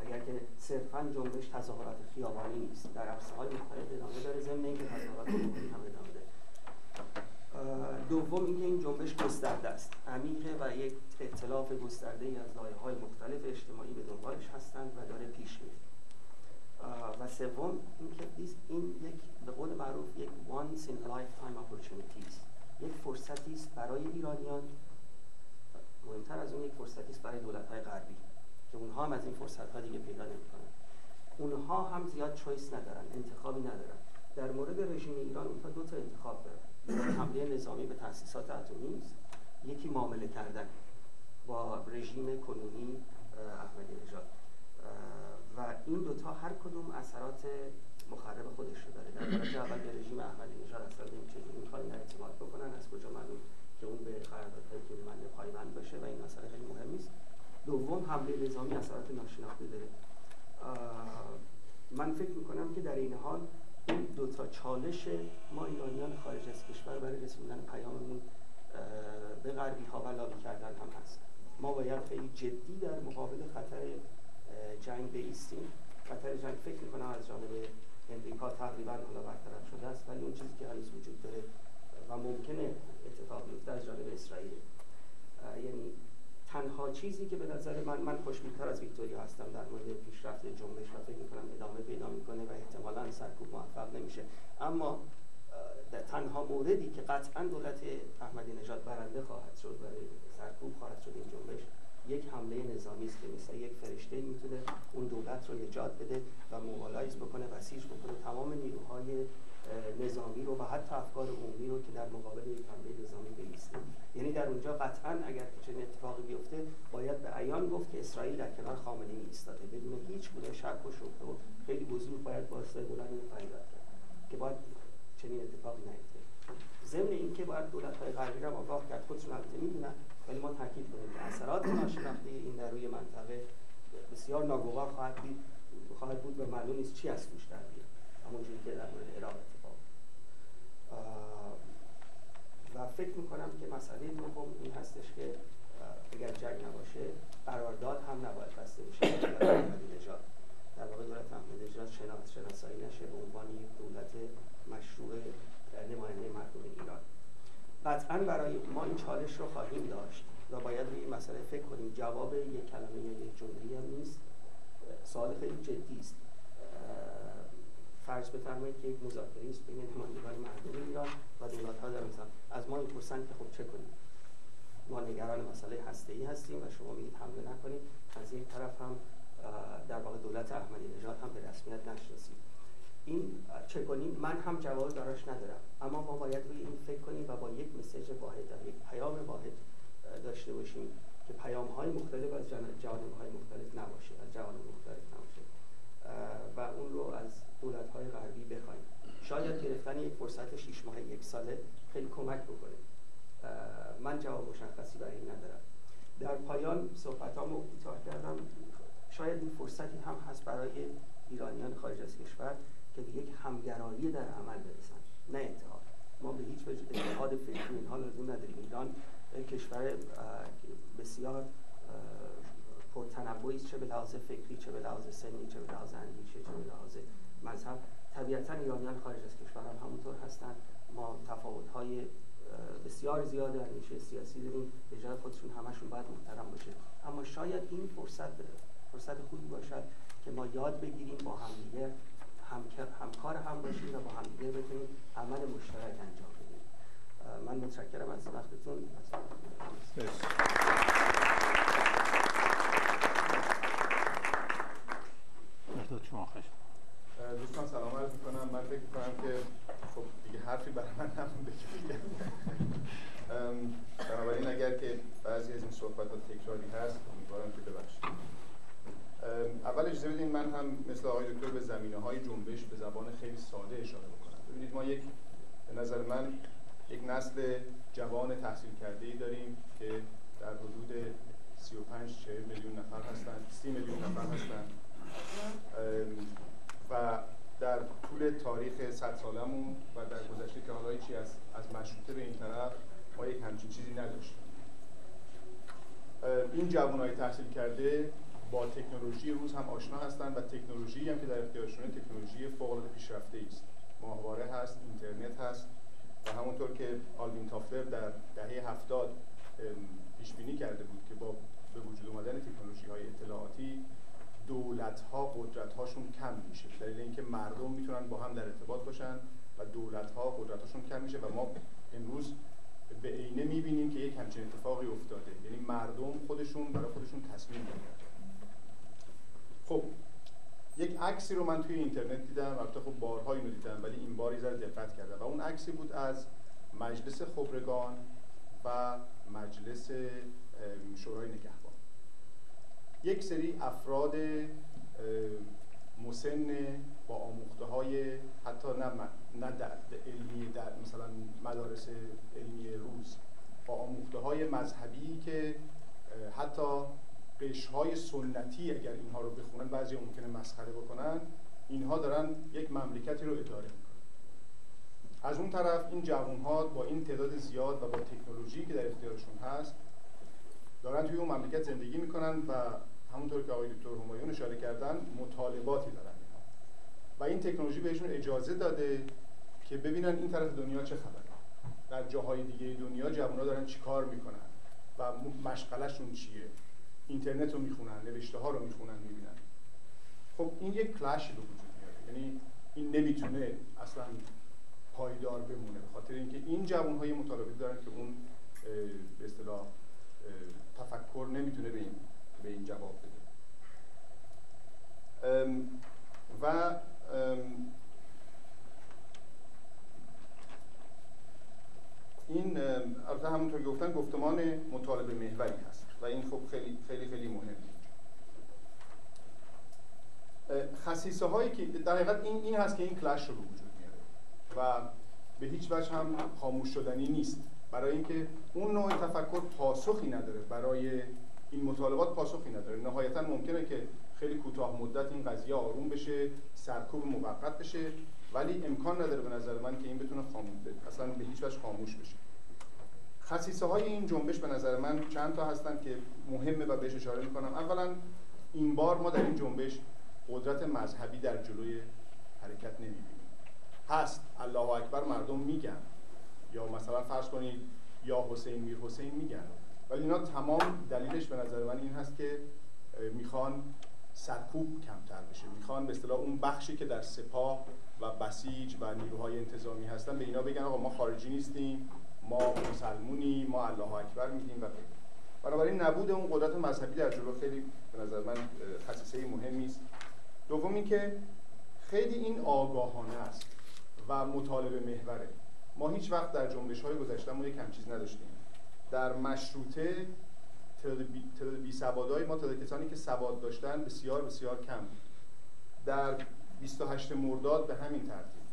اگر که صرفا جنبش تظاهرات خیابانی نیست در عرصه های مختلف ادامه داره ضمن اینکه تظاهرات عمومی هم ادامه داره. دوم اینکه این جنبش گسترده است. عمیقه و یک اطلاف گسترده ای از لایه های مختلف اجتماعی به دنبالش هستند و داره پیش میره. و سوم اینکه این یک به قول معروف یک once in lifetime opportunity است. یک فرصتی است برای ایرانیان مهمتر از اون یک فرصتی است برای دولت های غربی که اونها هم از این فرصت ها دیگه پیدا نمی‌کنن. اونها هم زیاد چویس ندارن انتخابی ندارن. در مورد رژیم ایران اونها دو تا انتخاب دارن. حمله نظامی به تاسیسات اتمی است یکی معامله کردن با رژیم کنونی احمدی نژاد و این دوتا هر کدوم اثرات مخرب خودش رو داره. در درجه اول به رژیم احمدی نژاد اصلا چجوری می‌خوان اعتماد بکنن؟ از کجا معلوم که اون به قراردادهای طولمنده پایبند باشه و این مسئله خیلی مهمی است دوم حمله نظامی اثرات ناشناخته داره. من فکر می‌کنم که در این حال این دوتا چالش ما ایرانیان خارج از کشور برای رسوندن پیاممون به غربی ها و لابی کردن هم هست. ما باید خیلی جدی در مقابل خطر جنگ بیستیم خطر جنگ فکر می‌کنم از جانب امریکا تقریبا حالا برطرف شده است ولی اون چیزی که هنوز وجود داره و ممکنه اتفاق بیفته از جانب اسرائیل. یعنی تنها چیزی که به نظر من من خوشبینتر از ویکتوریا هستم در مورد پیشرفت جنبش و فکر می‌کنم ادامه پیدا می‌کنه و احتمالا سرکوب موفق نمیشه. اما تنها موردی که قطعا دولت احمدی نژاد برنده خواهد شد برای سرکوب خواهد شد این جنبش یک حمله نظامی است که مثل یک فرشته می‌تونه اون دولت رو ایجاد بده و موالایز بکنه بسیج بکنه. تمام نیروهای نظامی رو و حتی افکار عمومی رو که در مقابل یک حمله نظامی بیسته یعنی در اونجا قطعا اگر چنین اتفاقی بیفته باید به عیان گفت که اسرائیل در کنار خامنه ای ایستاده. بدون هیچ گونه شک و شبهه و خیلی وضوح باید با صدای بلند فریاد کرد که باید چنین اتفاقی نیفته. ضمن اینکه باید دولت های غربی را آگاه کرد خودشون البته می‌دونن ولی ما تاکید کنیم که اثرات ناشناخته این در روی منطقه بسیار ناگوار خواهد بود خواهد بود و معلوم نیست چی از توش در بیاد. همونجوری که در مورد عراق اتفاق و فکر می‌کنم که مسئله دوم این هستش که اگر جنگ نباشه قرارداد هم نباید بسته بشه نژاد در واقع دولت احمدی نژاد شناسایی نشه به عنوان یک دولت مشروع نماینده مردم ایران قطعا برای ما این چالش رو خواهیم داشت و باید روی این مسئله فکر کنیم. جواب یک کلمه یا یک جمله هم نیست. سوال خیلی جدی است. فرض بفرمایید که یک مذاکره است بین نمایندگان مردم ایران و دولت ها در از ما می‌پرسن که خب چه کنیم؟ ما نگران مسئله هسته ای هستیم و شما میگید حمله نکنید. از این طرف هم در واقع دولت احمدی نژاد هم به رسمیت نشناسید. این چه کنیم من هم جواب براش ندارم. اما ما باید روی این فکر کنیم و با یک مسیج واحد و یک پیام واحد داشته باشیم که پیام های مختلف از جوانب های مختلف نباشه از جوانب مختلف نباشه. و اون رو از دولت های غربی بخوایم. شاید گرفتن یک فرصت شیش ماه یک ساله خیلی کمک بکنه. من جواب مشخصی برای این ندارم. در پایان صحبتامو کوتاه کردم. شاید این فرصتی هم هست برای ایرانیان خارج از کشور که به یک همگرایی در عمل برسن نه اتحاد ما به هیچ وجه اتحاد فکری اینها لازم نداریم. ایران کشور بسیار پرتنوعی چه به لحاظ فکری چه به لحاظ سنی چه به لحاظ اندیشه چه به لحاظ مذهب. طبیعتا ایرانیان خارج از کشور هم همونطور هستند ما تفاوت های بسیار زیاد در ریشه سیاسی داریم. به جای خودشون همشون باید محترم باشه. اما شاید این فرصت فرصت خوبی باشد که ما یاد بگیریم با همدیگه هم همکار هم باشیم و با همدیگه بتونیم عمل مشترک انجام بدیم. من متشکرم از وقتتون. دوستان سلام عرض می‌کنم. من فکر می‌کنم که خب دیگه حرفی برای من نمونده که بنابراین اگر که بعضی از این صحبت ها تکراری هست امیدوارم که ببخشید. اول اجازه بدین من هم مثل آقای دکتر به زمینه های جنبش به زبان خیلی ساده اشاره بکنم. ببینید ما یک به نظر من یک نسل جوان تحصیل کرده ای داریم که در حدود 35 40 میلیون نفر هستند 30 میلیون نفر هستند و در طول تاریخ 100 سالمون و در گذشته که حالا چی از از مشروطه به این طرف ما یک همچین چیزی نداشتیم. این جوانای تحصیل کرده با تکنولوژی روز هم آشنا هستند و تکنولوژی هم که در اختیارشونه تکنولوژی فوق العاده پیشرفته است ماهواره هست اینترنت هست و همونطور که آلوین تافلر در دهه هفتاد پیش بینی کرده بود که با به وجود اومدن تکنولوژی های اطلاعاتی دولت ها قدرت هاشون کم میشه. دلیل اینکه مردم می‌تونن با هم در ارتباط باشن و دولت ها قدرت هاشون کم میشه و ما امروز به عینه می‌بینیم که یک همچین اتفاقی افتاده. یعنی مردم خودشون برای خودشون تصمیم می‌گیرن خب یک عکسی رو من توی اینترنت دیدم البته خب بارها اینو دیدم ولی این باری زر دقت کردم. و اون عکسی بود از مجلس خبرگان و مجلس شورای نگهبان. یک سری افراد مسن با آموخته های حتی نه, نه در علمی در مثلا مدارس علمی روز با آموخته های مذهبی که حتی های سنتی اگر اینها رو بخونن بعضی ممکنه مسخره بکنن اینها دارن یک مملکتی رو اداره می‌کنن. از اون طرف این جوان ها با این تعداد زیاد و با تکنولوژی که در اختیارشون هست دارن توی اون مملکت زندگی می‌کنن و همونطور که آقای دکتر همایون اشاره کردن مطالباتی دارن اینها. و این تکنولوژی بهشون اجازه داده که ببینن این طرف دنیا چه خبره. در جاهای دیگه دنیا جوان دارن چیکار می‌کنن و مشغلشون چیه. اینترنت رو می‌خونن نوشته ها رو می‌خونن می‌بینن. خب این یک کلش به وجود میاره یعنی این نمی‌تونه اصلا پایدار بمونه. خاطر اینکه این جوان های مطالبه دارن که اون به اصطلاح تفکر نمی‌تونه به این به این جواب بده. و این البته همونطور که گفتن گفتمان مطالبه محوری هست و این خب خیلی خیلی خیلی مهمه. خصیصه هایی که در حقیقت این این هست که این کلش رو وجود میاره و به هیچ وجه هم خاموش شدنی نیست. برای اینکه اون نوع تفکر پاسخی نداره. برای این مطالبات پاسخی نداره. نهایتا ممکنه که خیلی کوتاه مدت این قضیه آروم بشه سرکوب موقت بشه. ولی امکان نداره به نظر من که این بتونه خاموش اصلا به هیچ وجه خاموش بشه. خصیصه های این جنبش به نظر من چند تا هستن که مهمه و بهش اشاره می‌کنم. اولا این بار ما در این جنبش قدرت مذهبی در جلوی حرکت نمی‌بینیم. هست الله اکبر مردم میگن. یا مثلا فرض کنید یا حسین میر حسین میگن. ولی اینا تمام دلیلش به نظر من این هست که می‌خوان سرکوب کمتر بشه. می‌خوان به اصطلاح اون بخشی که در سپاه و بسیج و نیروهای انتظامی هستن به اینا بگن آقا ما خارجی نیستیم ما مسلمونی ما الله اکبر میگیم و غیره بنابراین نبود اون قدرت مذهبی در جلو. خیلی به نظر من خصیصه مهمی است دوم اینکه خیلی این آگاهانه است و مطالبه محوره. ما هیچ وقت در جنبش های گذشتهمون یک چیز نداشتیم. در مشروطه تعداد بی سوادای ما تعداد کسانی که سواد داشتن بسیار بسیار کم بود. در 28 مرداد به همین ترتیب.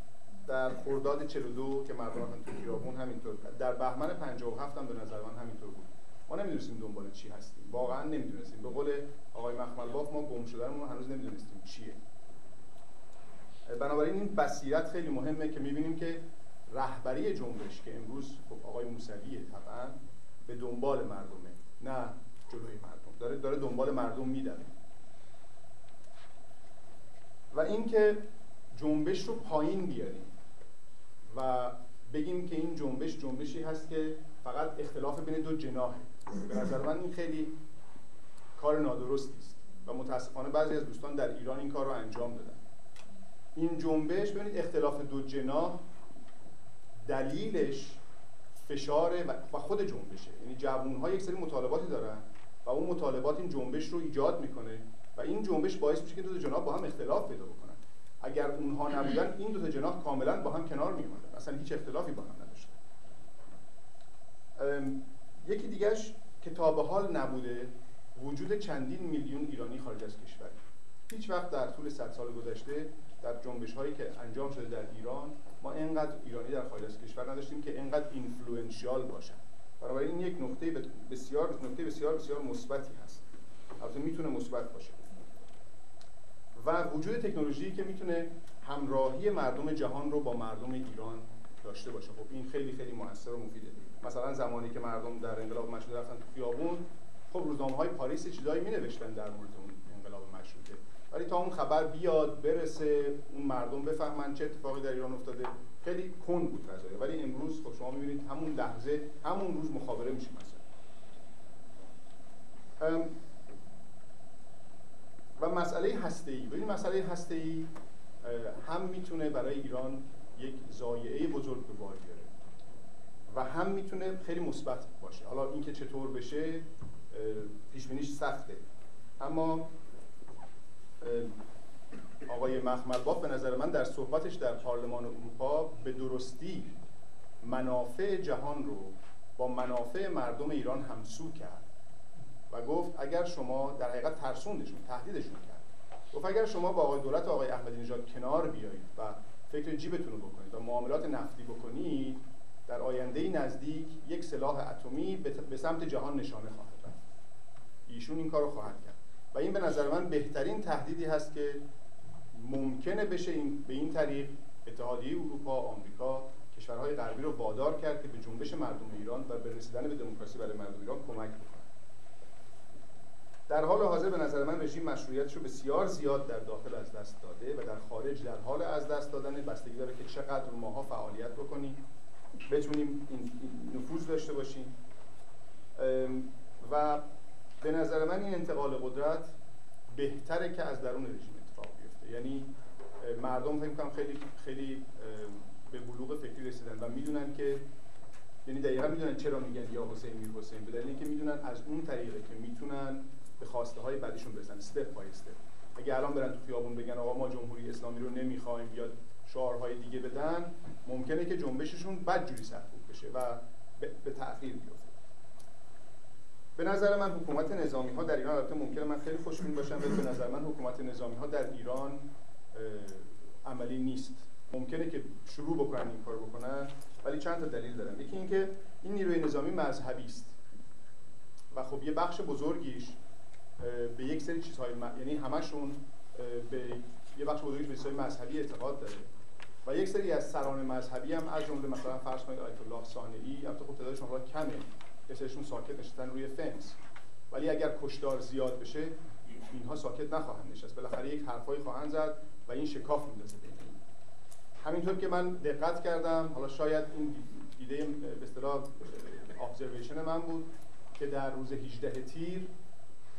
در خرداد 42 که مردم رفتن تو خیابون همینطور در بهمن 57 هم به نظر من همینطور بود. ما نمی‌دونستیم دنبال چی هستیم. واقعا نمی‌دونستیم. به قول آقای مخمل باف ما گم شدنمون هنوز نمی‌دونستیم چیه. بنابراین این بصیرت خیلی مهمه که می‌بینیم که رهبری جنبش که امروز خب آقای موسویه طبعا به دنبال مردمه نه جلوی مردم. داره داره دنبال مردم میدوه و اینکه جنبش رو پایین بیاریم و بگیم که این جنبش جنبشی هست که فقط اختلاف بین دو جناحه. به نظر من این خیلی کار نادرستی است و متاسفانه بعضی از دوستان در ایران این کار رو انجام دادن. این جنبش ببینید اختلاف دو جناح دلیلش فشار و خود جنبشه. یعنی جوون ها یک سری مطالباتی دارن و اون مطالبات این جنبش رو ایجاد می‌کنه این جنبش باعث میشه که دو تا جناح با هم اختلاف پیدا بکنن. اگر اونها نبودن این دو تا جناح کاملا با هم کنار میومدن اصلا هیچ اختلافی با هم نداشتن. یکی دیگهش که تا به حال نبوده وجود چندین میلیون ایرانی خارج از کشور. هیچ وقت در طول صد سال گذشته در جنبش هایی که انجام شده در ایران ما اینقدر ایرانی در خارج از کشور نداشتیم که اینقدر اینفلوئنشیال باشن. این یک نقطه بسیار نقطه بسیار بسیار مثبتی هست. البته می‌تونه مثبت باشه. و وجود تکنولوژی که می‌تونه همراهی مردم جهان رو با مردم ایران داشته باشه. خب این خیلی خیلی موثر و مفیده. مثلا زمانی که مردم در انقلاب مشروطه رفتن تو خیابون خب روزنامه های پاریس چیزایی می نوشتن در مورد اون انقلاب مشروطه. ولی تا اون خبر بیاد برسه اون مردم بفهمن چه اتفاقی در ایران افتاده. خیلی کند بود قضیه ولی امروز خب شما می‌بینید همون لحظه همون روز مخابره میشه مثلا. و مسئله هسته ای ببین مسئله هسته ای هم می‌تونه برای ایران یک زایعه بزرگ به بار بیاره و هم می‌تونه خیلی مثبت باشه. حالا اینکه چطور بشه پیش بینیش سخته. اما آقای مخمل به نظر من در صحبتش در پارلمان اروپا به درستی منافع جهان رو با منافع مردم ایران همسو کرد. و گفت اگر شما در حقیقت ترسوندشون تهدیدشون کرد. گفت اگر شما با آقای دولت آقای احمدی نژاد کنار بیایید و فکر جیبتون رو بکنید و معاملات نفتی بکنید در آینده نزدیک یک سلاح اتمی به سمت جهان نشانه خواهد رفت. ایشون این کار رو خواهد کرد. و این به نظر من بهترین تهدیدی هست که ممکنه بشه این به این طریق اتحادیه اروپا آمریکا کشورهای غربی رو وادار کرد که به جنبش مردم ایران و به رسیدن به دموکراسی برای مردم ایران کمک بکنه. در حال حاضر به نظر من رژیم مشروعیتش رو بسیار زیاد در داخل از دست داده و در خارج در حال از دست دادن بستگی داره که چقدر ماها فعالیت بکنیم بتونیم این نفوذ داشته باشیم. و به نظر من این انتقال قدرت بهتره که از درون رژیم اتفاق بیفته. یعنی مردم فکر کنم خیلی خیلی به بلوغ فکری رسیدن و می‌دونن که یعنی دقیقا می‌دونن چرا میگن یا حسین میر حسین به دلیل اینکه می‌دونن از اون طریقه که می‌تونن به خواسته های بعدشون برسن استپ بای استپ اگه الان برن تو خیابون بگن آقا ما جمهوری اسلامی رو نمی‌خوایم یا شعارهای دیگه بدن ممکنه که جنبششون بدجوری سرکوب بشه و به تأخیر بیفته. به نظر من حکومت نظامی ها در ایران البته ممکنه من خیلی خوشبین باشم ولی به نظر من حکومت نظامی ها در ایران عملی نیست. ممکنه که شروع بکنن این کار بکنن ولی چند تا دلیل دارن یکی اینکه این نیروی نظامی مذهبی است. و خب یه بخش بزرگیش به یک سری چیزهای م... یعنی همشون به یه بخش بزرگیش به چیزهای مذهبی اعتقاد داره. و یک سری از سران مذهبی هم از جمله مثلا فرض کنید آیت الله ثانوی البته خب تعدادشون حالا کمه. یه ساکت نشستن روی فنس. ولی اگر کشدار زیاد بشه اینها ساکت نخواهند نشست. بالاخره یک حرفایی خواهند زد و این شکاف میندازه همینطور که من دقت کردم حالا شاید این ایده به اصطلاح ابزرویشن من بود که در روز 18 تیر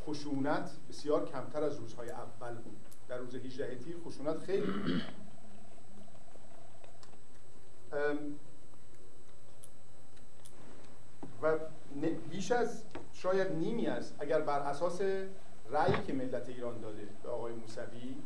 خشونت بسیار کمتر از روزهای اول بود. در روز 18 تیر خشونت خیلی بود. و بیش از شاید نیمی از اگر بر اساس رأیی که ملت ایران داده به آقای موسوی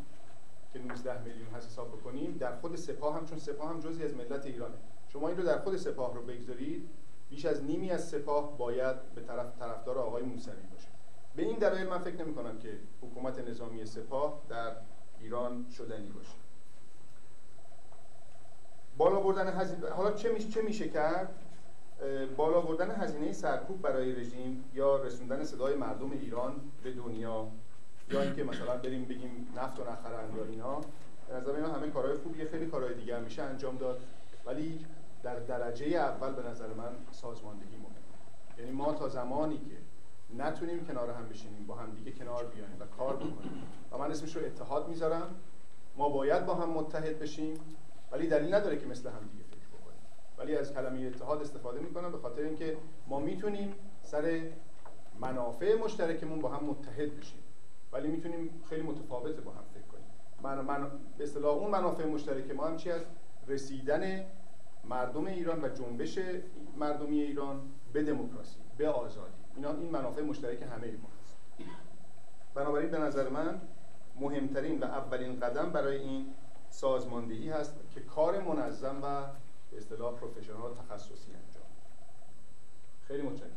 که 19 میلیون هست حساب بکنیم در خود سپاه هم چون سپاه هم جزی از ملت ایرانه. شما این رو در خود سپاه رو بگذارید بیش از نیمی از سپاه باید به طرف طرفدار آقای موسوی باشه. به این دلایل من فکر نمی کنم که حکومت نظامی سپاه در ایران شدنی باشه. بالا بردن هزینه حالا چه میشه چه میشه کرد؟ بالا بردن هزینه سرکوب برای رژیم یا رسوندن صدای مردم ایران به دنیا یا اینکه مثلا بریم بگیم نفت و نخرن یا اینا به نظر اینا همه کارهای خوبیه خیلی کارهای دیگه هم میشه انجام داد. ولی در درجه اول به نظر من سازماندهی مهمه. یعنی ما تا زمانی که نتونیم کنار هم بشینیم با هم دیگه کنار بیایم و کار بکنیم. و من اسمش رو اتحاد می‌ذارم. ما باید با هم متحد بشیم ولی دلیل نداره که مثل هم دیگه فکر بکنیم. ولی از کلمه اتحاد استفاده می‌کنم به خاطر اینکه ما می‌تونیم سر منافع مشترکمون با هم متحد بشیم. ولی می‌تونیم خیلی متفاوت با هم فکر کنیم. من, من به اصطلاح اون منافع مشترک ما هم چی است رسیدن مردم ایران و جنبش مردمی ایران به دموکراسی به آزادی. اینا این منافع مشترک همه ما هست. بنابراین به نظر من مهمترین و اولین قدم برای این سازماندهی هست که کار منظم و به اصطلاح پروفشنال تخصصی انجام خیلی متشکرم.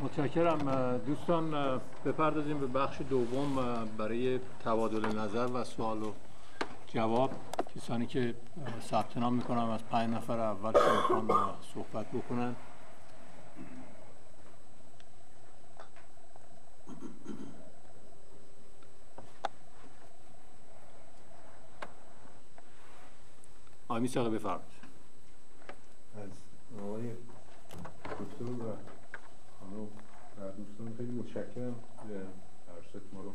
متشکرم. دوستان بپردازیم به بخش دوم برای تبادل نظر و سوال و جواب کسانی که ثبت نام می‌کنم از پنج نفر اول که می‌خوان صحبت بکنن. آمی ساقه بفرمایید. از آقای دکتر و خانم و دوستان خیلی متشکرم. ارشد ما رو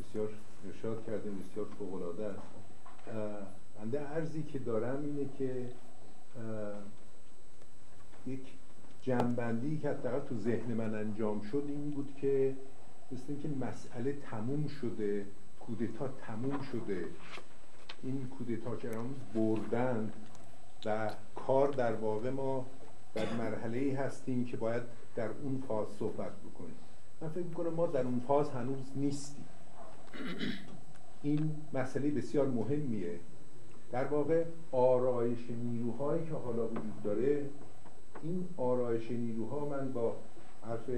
بسیار ارشاد کردیم بسیار فوق‌العاده است. بنده عرضی که دارم اینه که یک جنبندی که حداقل تو ذهن من انجام شد این بود که مثل اینکه مسئله تموم شده کودتا تموم شده. این کودتاگران بردن و کار در واقع ما در مرحله ای هستیم که باید در اون فاز صحبت بکنیم. من فکر می‌کنم ما در اون فاز هنوز نیستیم. این مسئله بسیار مهمیه. در واقع آرایش نیروهایی که حالا وجود داره این آرایش نیروها من با حرف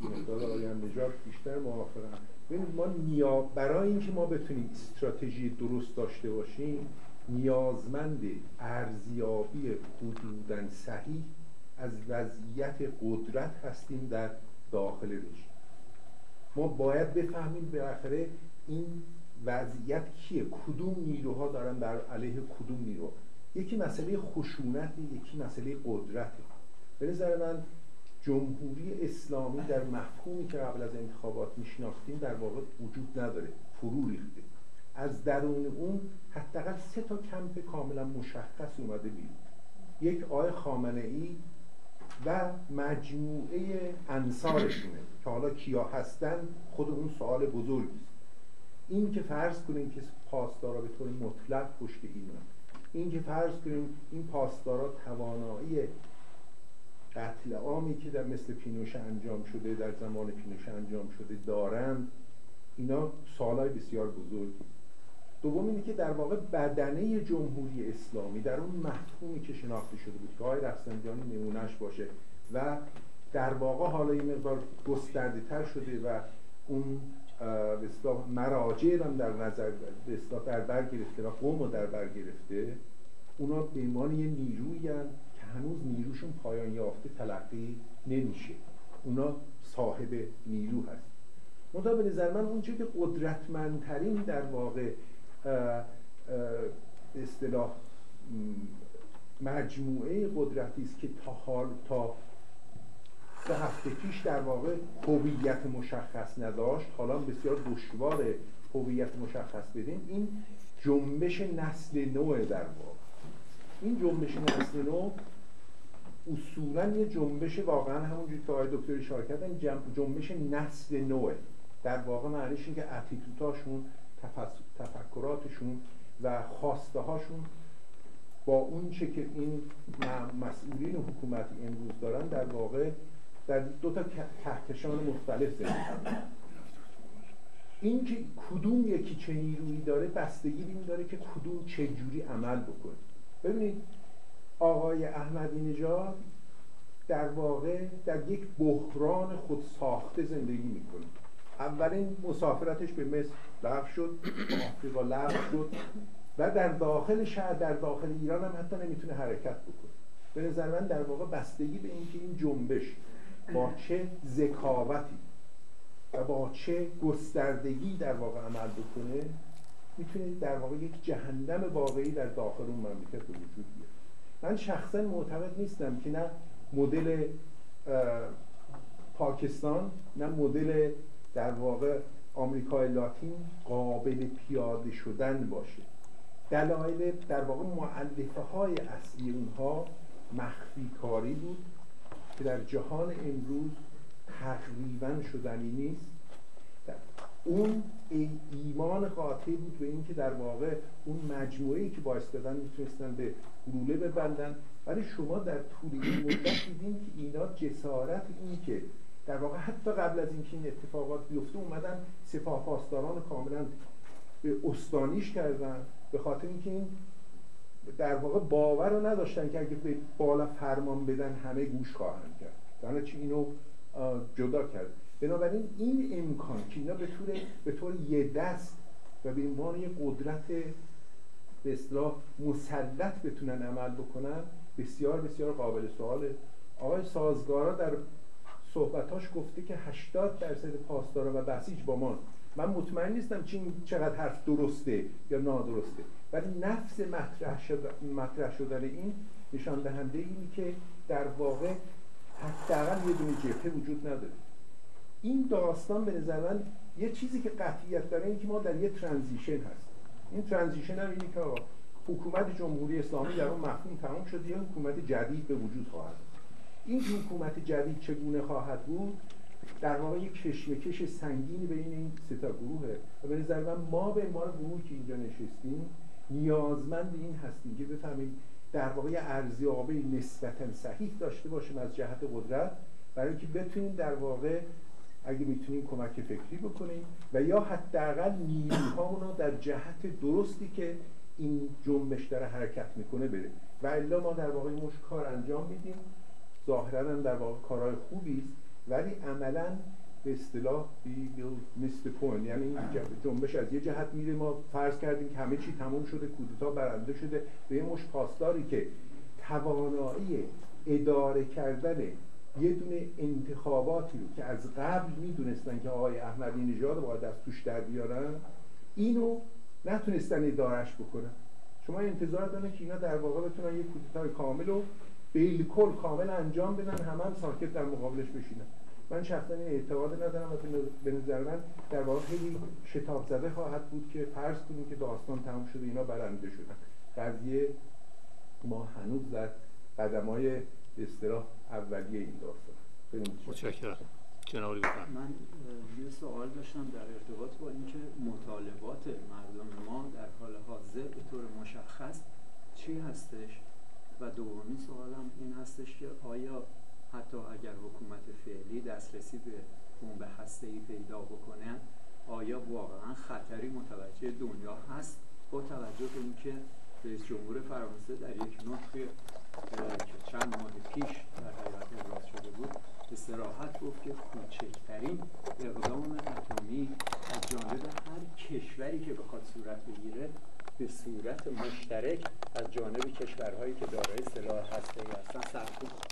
مقدار آیان نجات بیشتر موافقم. ببینید ما نیا برای اینکه ما بتونیم استراتژی درست داشته باشیم نیازمند ارزیابی حدودا صحیح از وضعیت قدرت هستیم در داخل رژیم. ما باید بفهمیم بالاخره این وضعیت کیه؟ کدوم نیروها دارن بر علیه کدوم نیرو؟ یکی مسئله خشونت یکی مسئله قدرت. به نظر من جمهوری اسلامی در مفهومی که قبل از انتخابات میشناختیم در واقع وجود نداره فرو ریخته. از درون اون حداقل سه تا کمپ کاملا مشخص اومده بیرون. یک آقای خامنه ای و مجموعه انصارشونه که حالا کیا هستن خود اون سوال بزرگی این که فرض کنیم که پاسدارا به طور مطلق پشت این این که فرض کنیم این پاسدارا توانایی قتل عامی که در مثل پینوشه انجام شده در زمان پینوشه انجام شده دارند اینا سوالای بسیار بزرگی دوم اینه که در واقع بدنه جمهوری اسلامی در اون مفهومی که شناخته شده بود که آقای رفسنجانی نمونهش باشه و در واقع حالا این مقدار گسترده تر شده و اون به مراجع هم در نظر به در بر گرفته و قوم رو در بر گرفته. اونا به عنوان یه نیروی که هنوز نیروشون پایان یافته تلقی نمیشه. اونا صاحب نیرو هست. منتها به نظر من اونچه که قدرتمندترین در واقع اصطلاح مجموعه قدرتی است که تا حال تا سه هفته پیش در واقع هویت مشخص نداشت. حالا بسیار دشوار هویت مشخص بدیم. این جنبش نسل نو در واقع. این جنبش نسل نو اصولا یه جنبش واقعا همونجوری که آقای دکتر اشاره کردن جنبش نسل نوه در واقع معنیش این که اتیتوتاشون تفکراتشون و خواسته هاشون با اون چه که این مسئولین حکومتی امروز دارن در واقع در دو تا کهکشان مختلف زندگی این که کدوم یکی چه نیرویی داره بستگی این داره که کدوم چه جوری عمل بکنه. ببینید آقای احمدی نژاد در واقع در یک بحران خود ساخته زندگی می‌کنه. اولین مسافرتش به مصر لغو شد آفریقا لغو شد و در داخل شهر در داخل ایران هم حتی نمی‌تونه حرکت بکنه. به نظر من در واقع بستگی به اینکه این جنبش با چه ذکاوتی و با چه گستردگی در واقع عمل بکنه می‌تونه در واقع یک جهنم واقعی در داخل اون مملکت به وجود بیاره. من شخصا معتقد نیستم که نه مدل پاکستان نه مدل در واقع آمریکای لاتین قابل پیاده شدن باشه. دلایل در واقع معلفه های اصلی اونها مخفی کاری بود. که در جهان امروز تقریبا شدنی نیست. اون ایمان قاطع بود به اینکه در واقع اون مجموعه که باعث دادن می‌تونستن به گلوله ببندن. ولی شما در طول این مدت دیدین که اینا جسارت این که در واقع حتی قبل از اینکه این اتفاقات بیفته اومدن سپاه پاسداران کاملا به استانیش کردن به خاطر اینکه این در واقع باور رو نداشتن که اگه به بالا فرمان بدن همه گوش خواهند کرد. در چی اینو جدا کرد. بنابراین این امکان که اینا به طور, به طور یه دست و به عنوان یه قدرت به اصطلاح مسلط بتونن عمل بکنن بسیار بسیار قابل سواله. آقای سازگارا در صحبتاش گفته که 80 درصد پاسدارا و بسیج با ما. من مطمئن نیستم چین چقدر حرف درسته یا نادرسته. ولی نفس مطرح, مطرح شدن این نشان دهنده اینی که در واقع حداقل یه دونه جبهه وجود نداره. این داستان به نظر من یه چیزی که قطعیت داره این که ما در یه ترانزیشن هست این ترانزیشن هم اینی که حکومت جمهوری اسلامی در اون مفهوم تمام شده یه حکومت جدید به وجود خواهد این حکومت جدید چگونه خواهد بود؟ در واقع یک کشمکش سنگینی بین این سه تا گروهه. و به نظر من ما به عنوان گروهی که اینجا نشستیم نیازمند این هستیم که بفهمیم در واقع ارزیابی نسبتا صحیح داشته باشیم از جهت قدرت برای اینکه بتونیم در واقع اگه می‌تونیم کمک فکری بکنیم و یا حداقل نیروهامون رو در جهت درستی که این جنبش داره حرکت می‌کنه بره و الا ما در واقع مش کار انجام میدیم. ظاهرا در واقع کارهای خوبی است ولی عملا به اصطلاح مثل پوین یعنی این جنبش از یه جهت میره. ما فرض کردیم که همه چی تموم شده کودتا برنده شده. به یه مش پاسداری که توانایی اداره کردن یه دونه انتخاباتی رو که از قبل می‌دونستن که آقای احمدی نژاد باید از توش در بیارن اینو نتونستن ادارش بکنن. شما انتظار دارن که اینا در واقع بتونن یه کودتای کامل رو بالکل کامل انجام بدن همه هم ساکت در مقابلش بشینن. من شخصا این اعتقاد ندارم و به نظر من در واقع خیلی شتاب زده خواهد بود که فرض کنیم که داستان تموم شده اینا برنده شدن. قضیه ما هنوز در قدم های اصطلاح اولیه این داستان. متشکرم. جناب من یه سوال داشتم در ارتباط با اینکه مطالبات مردم ما در حال حاضر به طور مشخص چی هستش؟ و دومین سوالم این هستش که آیا حتی اگر حکومت فعلی دسترسی به بمب ای پیدا بکنه آیا واقعا خطری متوجه دنیا هست؟ با توجه به اینکه رئیس جمهور فرانسه در یک نطقی که چند ماه پیش در حیات ابراز شده بود به سراحت گفت که کوچکترین اقدام اتمی از جانب هر کشوری که بخواد صورت بگیره به صورت مشترک از جانب کشورهایی که دارای سلاح هسته‌ای هستن سرکوب